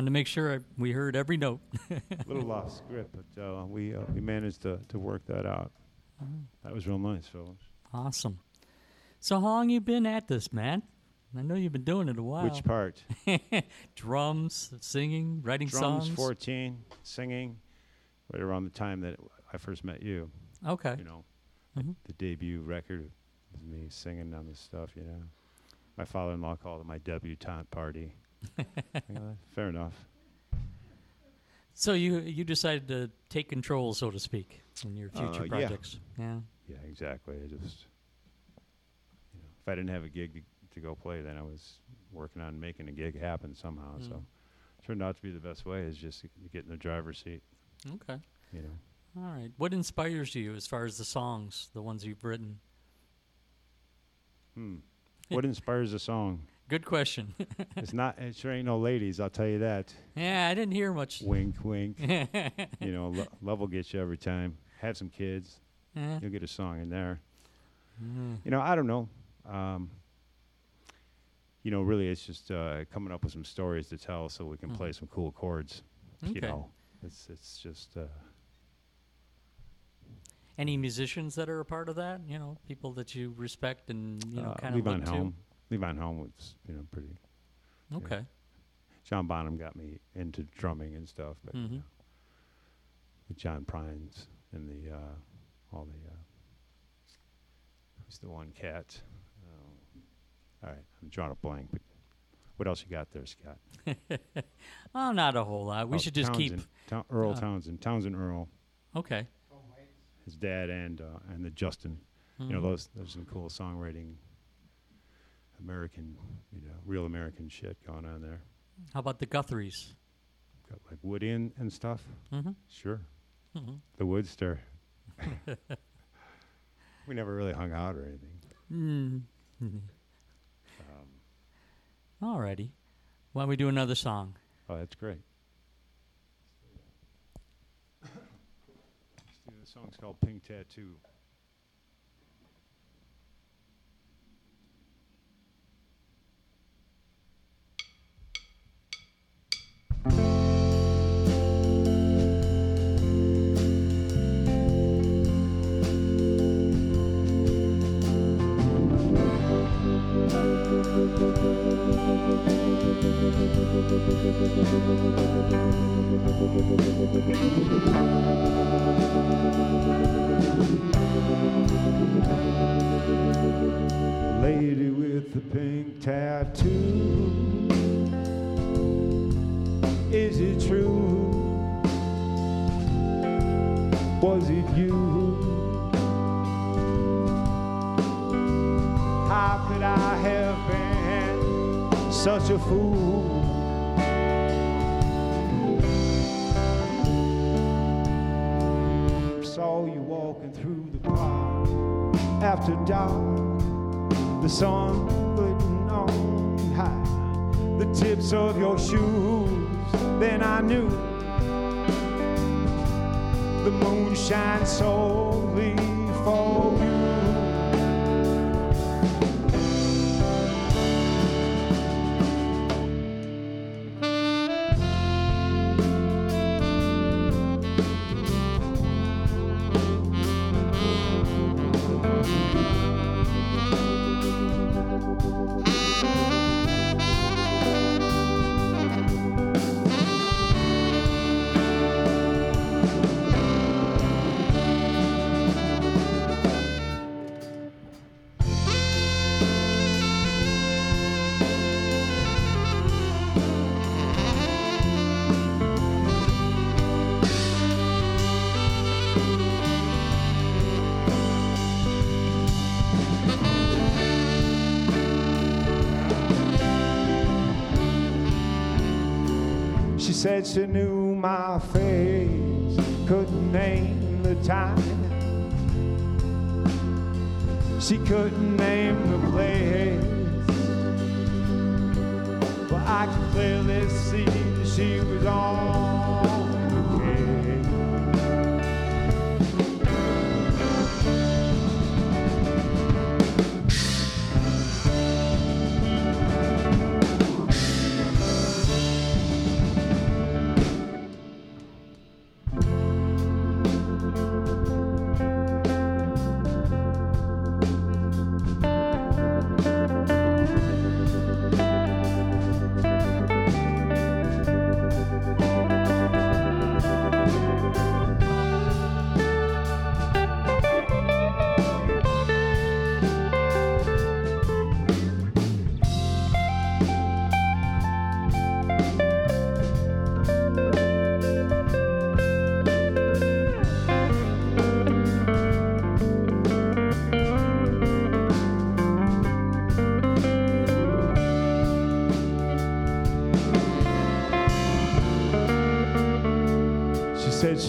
Wanted to make sure we heard every note. A little off script, but uh, we uh, we managed to, to work that out. That was real nice, fellas. awesome. So how long you been at this, man? I know you've been doing it a while. Which part? Drums, singing, writing Drums, songs. 14, singing, right around the time that I first met you. Okay. You know, Mhm. the debut record was me singing on this stuff, you know. My father-in-law called it my debutante party. Fair enough. So you you decided to take control, so to speak, in your future Uh, projects. Yeah. Yeah, exactly. I just, you know, if I didn't have a gig to, to go play, then I was working on making a gig happen somehow. Mm. So, turned out to be the best way is just to get in the driver's seat. Okay. You know, All right. What inspires you as far as the songs, the ones you've written? hmm. what inspires a song? Good question. It's not. It sure ain't no ladies. I'll tell you that. yeah, I didn't hear much. Wink, wink. you know, lo- love will get you every time. Have some kids, Yeah. you'll get a song in there. Mm. You know, I don't know. Um, you know, really, it's just uh, coming up with some stories to tell, so we can play some cool chords. Okay. You know, it's it's just uh, Any musicians that are a part of that? You know, people that you respect and you know uh, kind of Levon look to. Levon Helm was you know pretty. Okay. John Bonham got me into drumming and stuff, but you Mhm. know, with John Prine's and the uh, all the uh, who's the one cat. Oh. all right, I'm drawing a blank. But what else you got there, Scott? Oh, not a whole lot. We Oh, should just keep. Townsend. Earl uh, Townsend, Townsend Earl, Okay. his dad, and uh, and the Justin. You know, Mhm. those there's some cool songwriting, American, you know, real American shit going on there. How about the Guthries? Got like Woody and, and stuff. Mm-hmm. Sure, Mm-hmm. the Woodster. we never really hung out or anything. Mm. Um, Alrighty. Why don't we do another song? oh, that's great. Let's do the song's called Pink Tattoo. Tattoo. Is it true? Was it you? How could I have been such a fool? Saw you walking through the park after dark the sun tips of your shoes. Then I knew the moon shines solely for you. Said she knew my face, couldn't name the time. She couldn't name the place. But I could clearly see she was on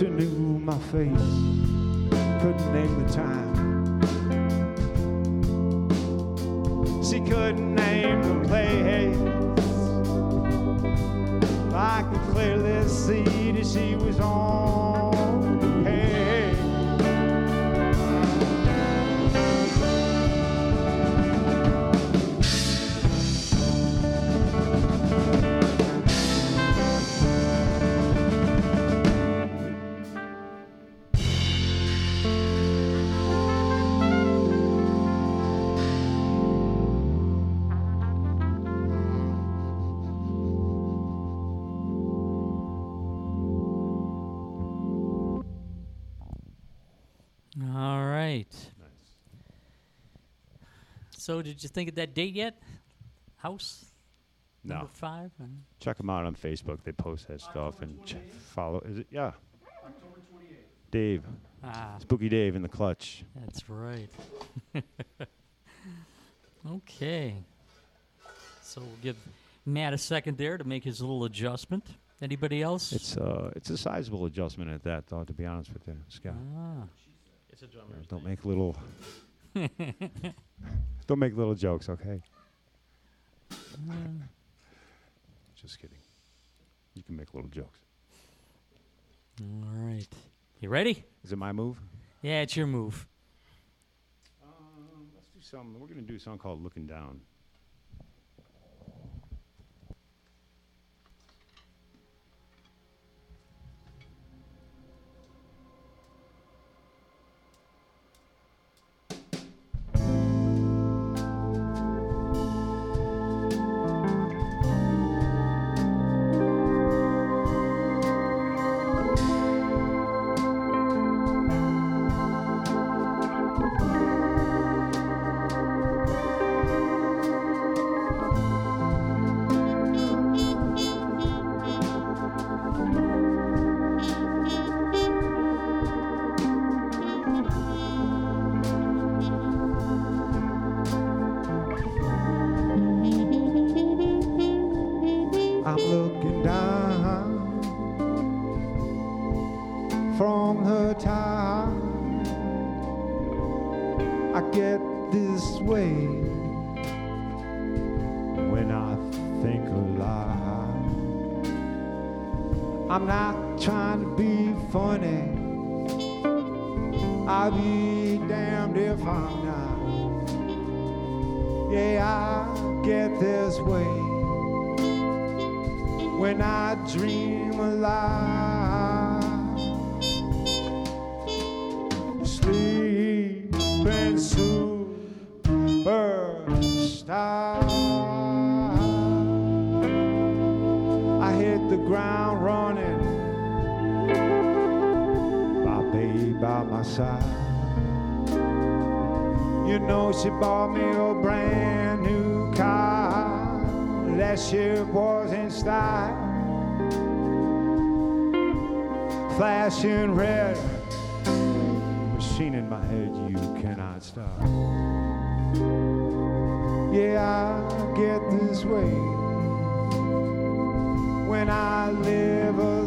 knew my face, couldn't name the time. So, did you think of that date yet? House no. number five. Uh, Check them out on Facebook. They post that stuff and ch- follow. Is it? Yeah. Dave, Ah, Spooky Dave in the clutch. that's right. okay. So we'll give Matt a second there to make his little adjustment. Anybody else? It's uh, it's a sizable adjustment at that, though. To be honest with you, Scott. ah. It's a Yeah, don't name. make little. don't make little jokes, okay? Just kidding. You can make little jokes. All right. You ready? Is it my move? Yeah, it's your move. Um, let's do some. We're gonna do a song called "Looking Down." That shit was in style. Flashing red. Machine in my head you cannot stop. Yeah, I get this way when I live a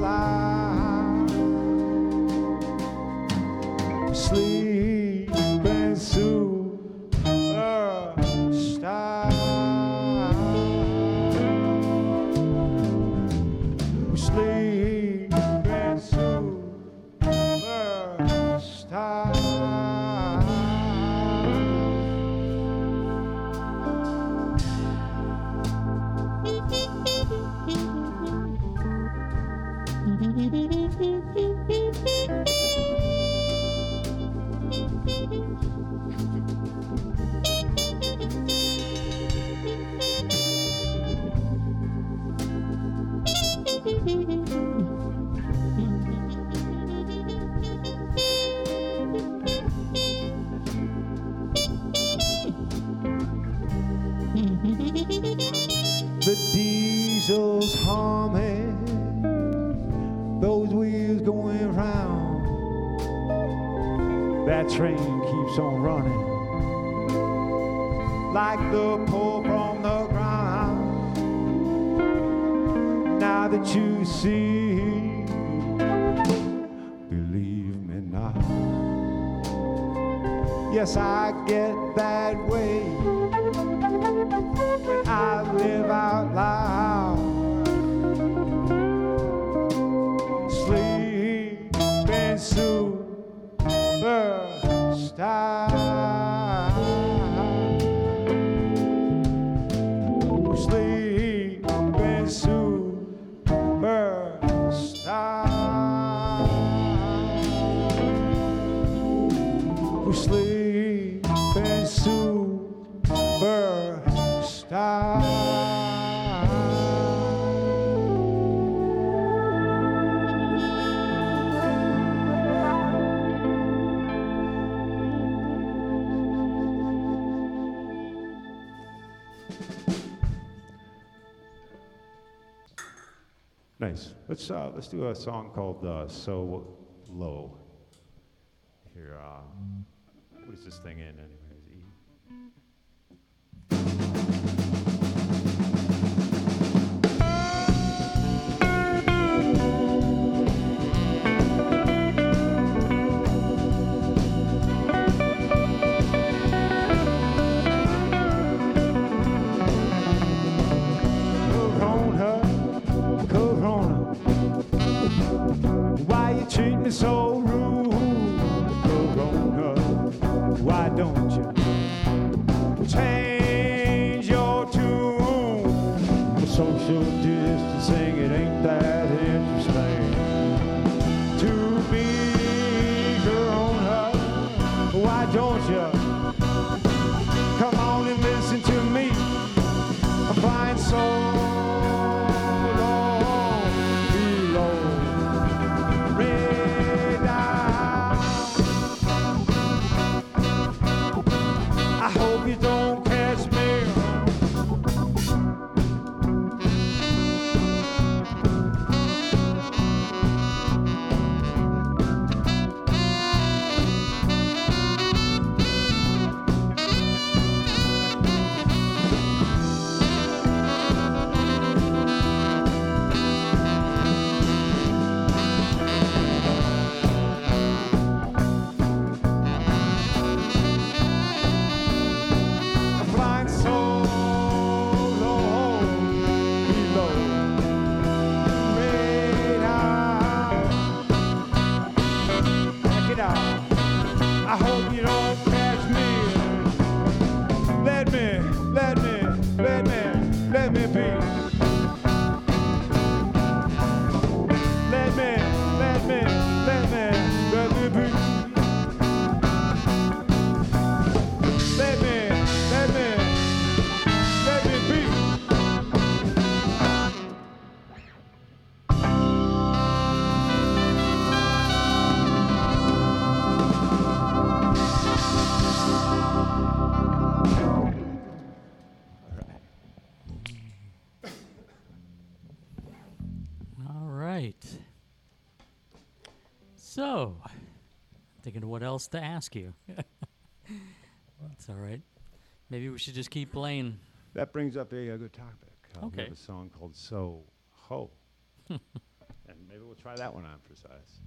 Let's uh, let's do a song called uh, "So Low." Here, uh, what is this thing in, anyways? E? Treat me so rude? Else to ask you. That's all right. Maybe we should just keep playing. That brings up a, a good topic. Uh, We Okay. have a song called So Ho. and maybe we'll try that one on for size.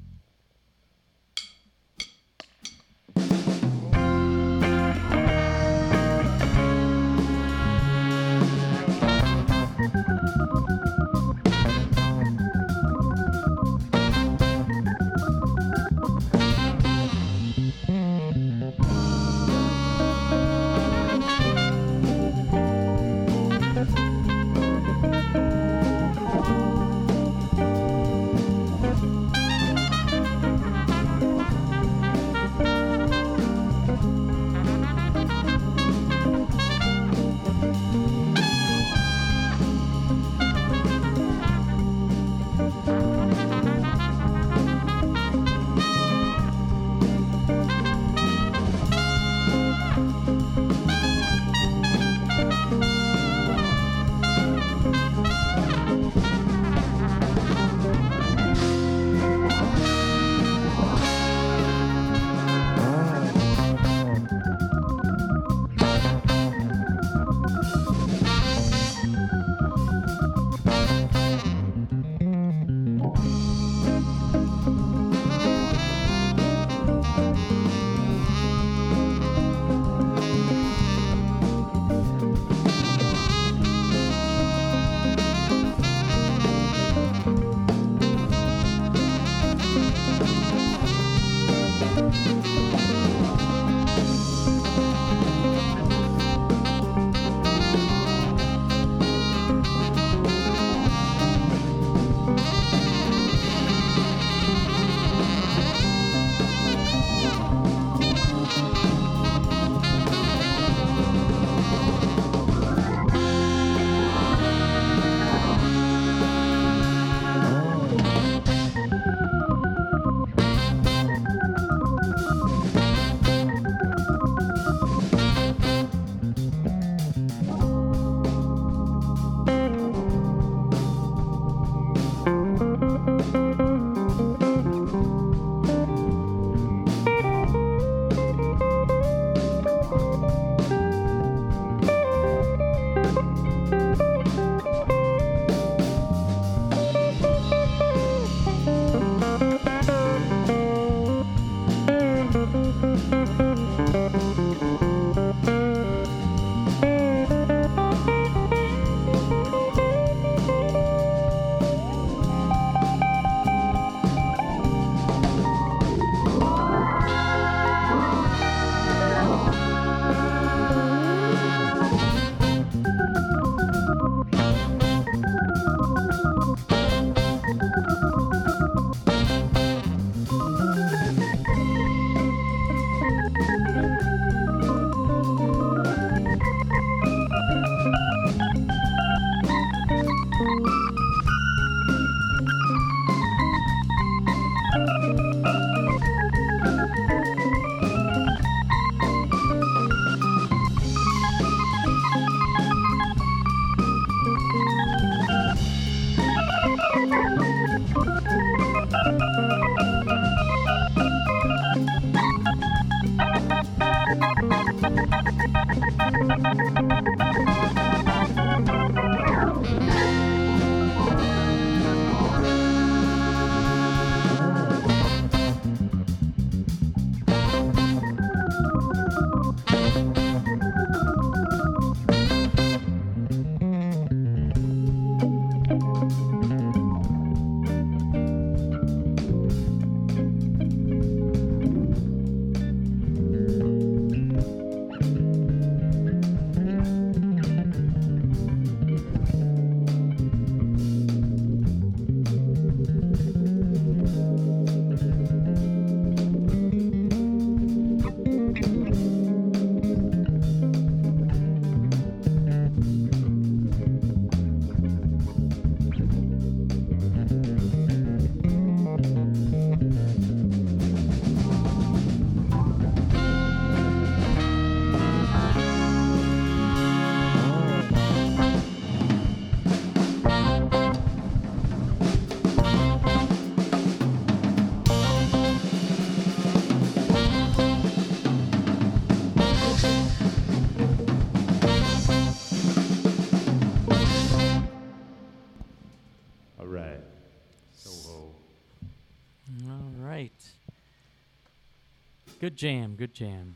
Good jam.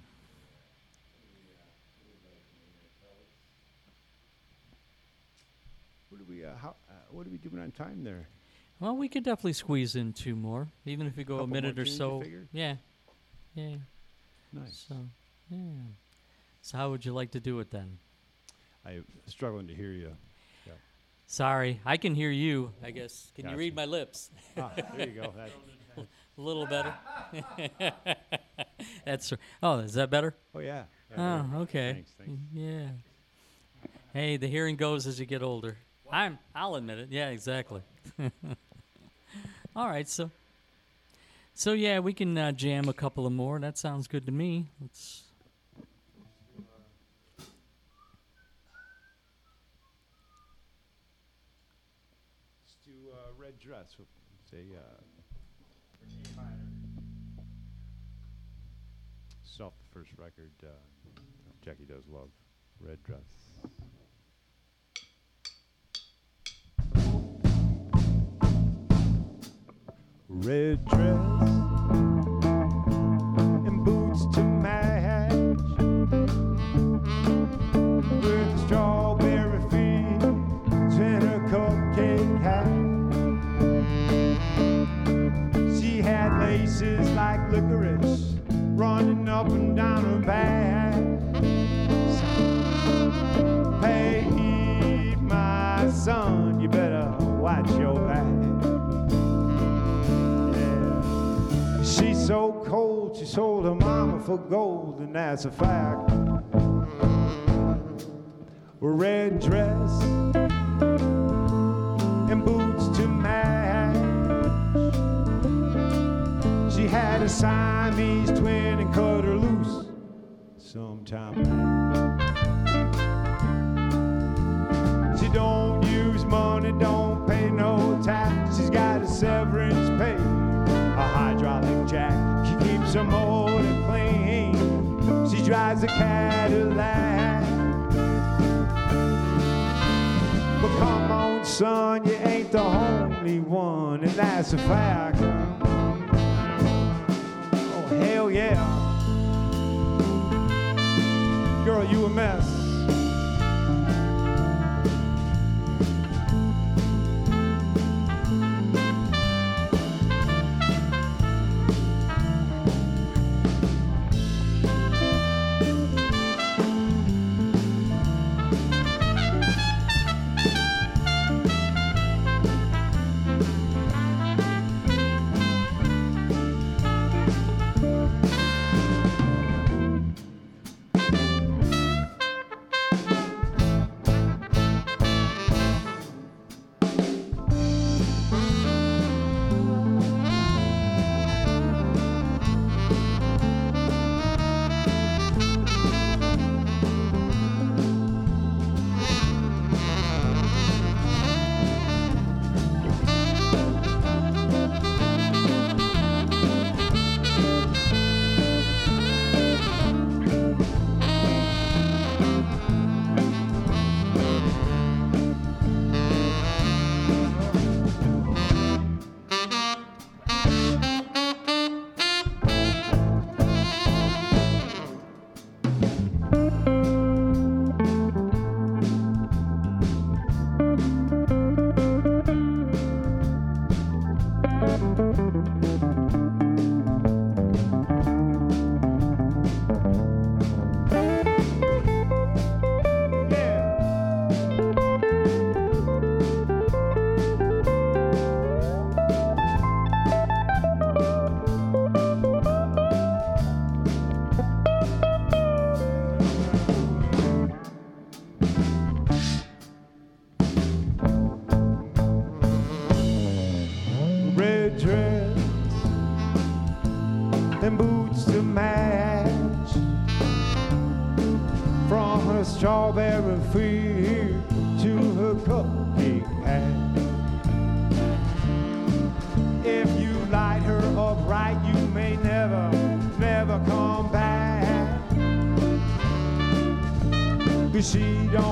What do we? Uh, how? Uh, what are we doing on time there? Well, we could definitely squeeze in two more, even if we go a Couple more minute or so. Yeah, yeah. Nice. So, yeah. So, how would you like to do it then? I'm struggling to hear you. Sorry, I can hear you. I guess. Can you read my lips? Ah, there you go. That- a little better. That's. Oh, is that better? oh yeah. yeah Oh, okay. Thanks. Thanks. Yeah. Hey, the hearing goes as you get older. I'm. I'll admit it. Yeah, exactly. All right, so. So yeah, we can uh, jam a couple of more. That sounds good to me. Let's. Let's first record. Uh, Jackie does love red dress. Red dress and boots to match with strawberry fields and a cupcake hat. She had laces my son, you better watch your back. Yeah. She's so cold, she sold her mama for gold, and that's a fact. Red dress and boots to match. She had a Siamese twin and cut her sometime. She don't use money, don't pay no tax. She's got a severance pay, a hydraulic jack. She keeps her motor clean. She drives a Cadillac. But come on, son, you ain't the only one, and that's a fact. Oh, hell yeah. Girl, you a mess.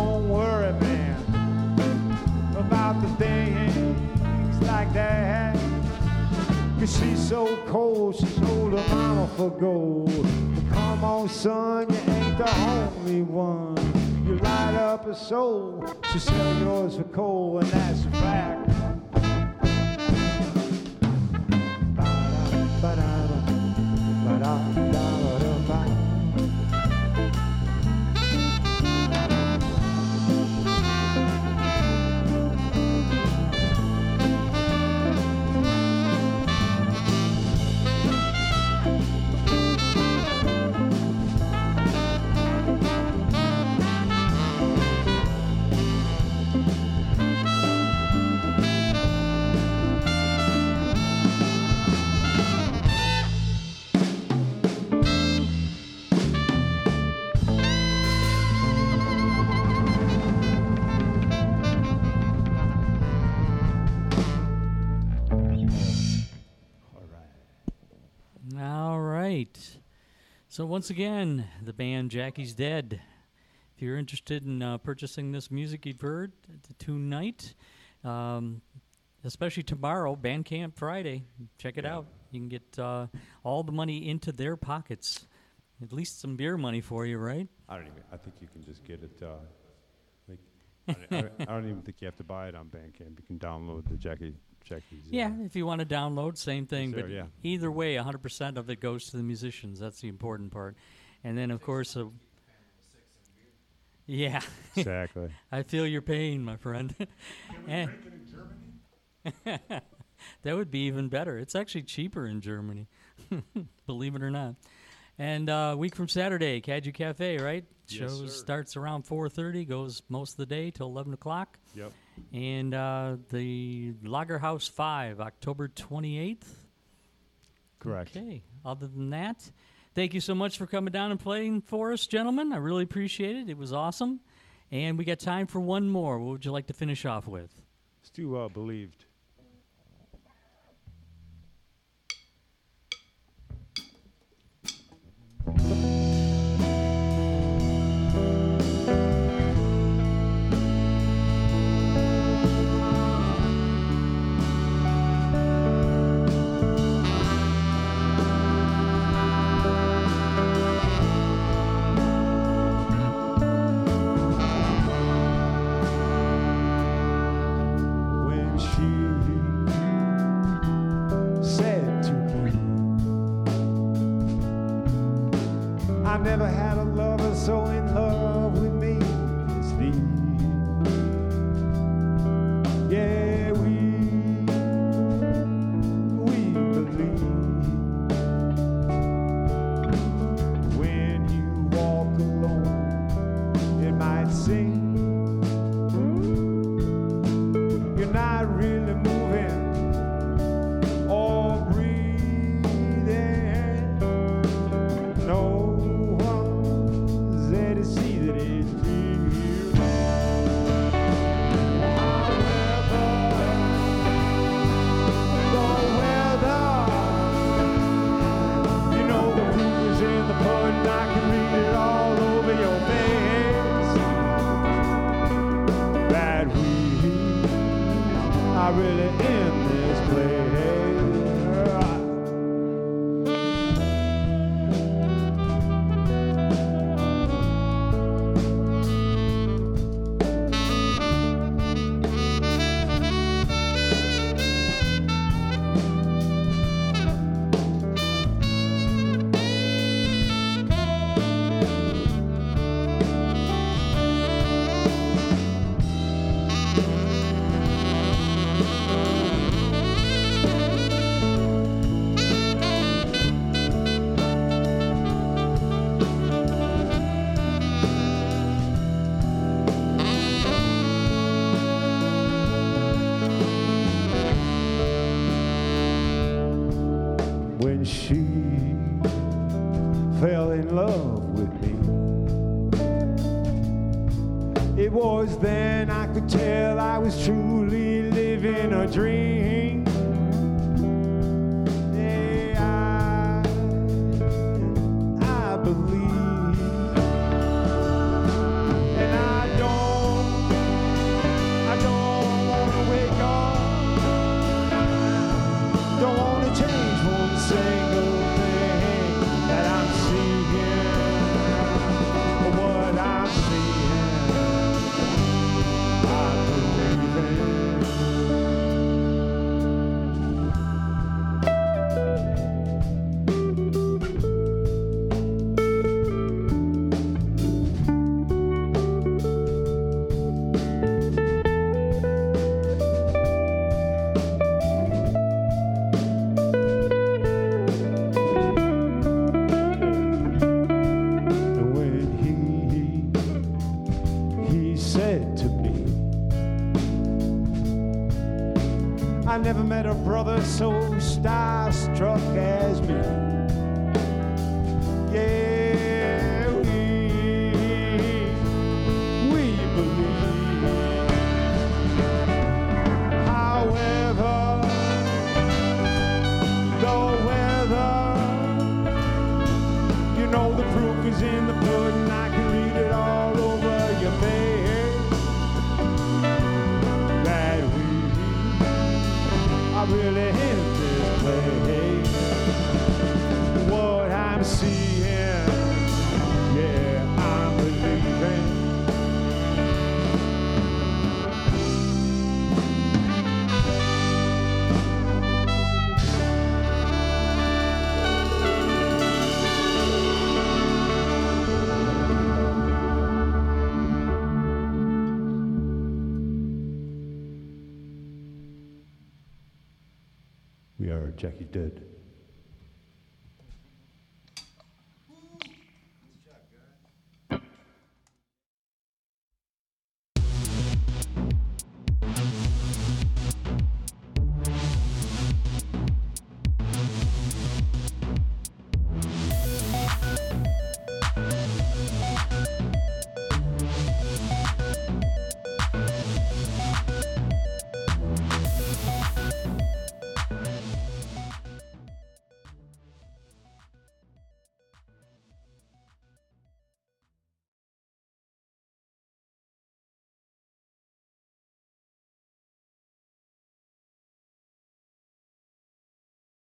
Don't worry, man, about the things like that. Cause she's so cold, she sold her mama for gold. Come on, son, you ain't the only one. You light up her soul, she sell yours for coal, and that's a fact. So once again, the band Jackie's Dead. If you're interested in uh, purchasing this music you've heard tonight, um, especially tomorrow, Bandcamp Friday, check it out. You can get uh, all the money into their pockets. At least some beer money for you, right? I don't even. I think you can just get it. Uh, like, I, don't- I, don't- I don't even think you have to buy it on Bandcamp. You can download the Jackie Jackie's. uh, Yeah, if you want to download, same thing. Sure, but yeah. either way, 100% of it goes to the musicians. That's the important part. And then, of course, uh, yeah. Exactly. I feel your pain, my friend. And- that would be even better. It's actually cheaper in Germany, believe it or not. And uh, week from Saturday, Cadieux Cafe, right? Yes, Show sir. starts around 4:30, goes most of the day till 11 o'clock. Yep. And uh, the Lager House Five, October 28th. Correct. Okay. Other than that, thank you so much for coming down and playing for us, gentlemen. I really appreciate it. It was awesome. And we got time for one more. What would you like to finish off with? Do uh, believed. Really in this place. A Dead.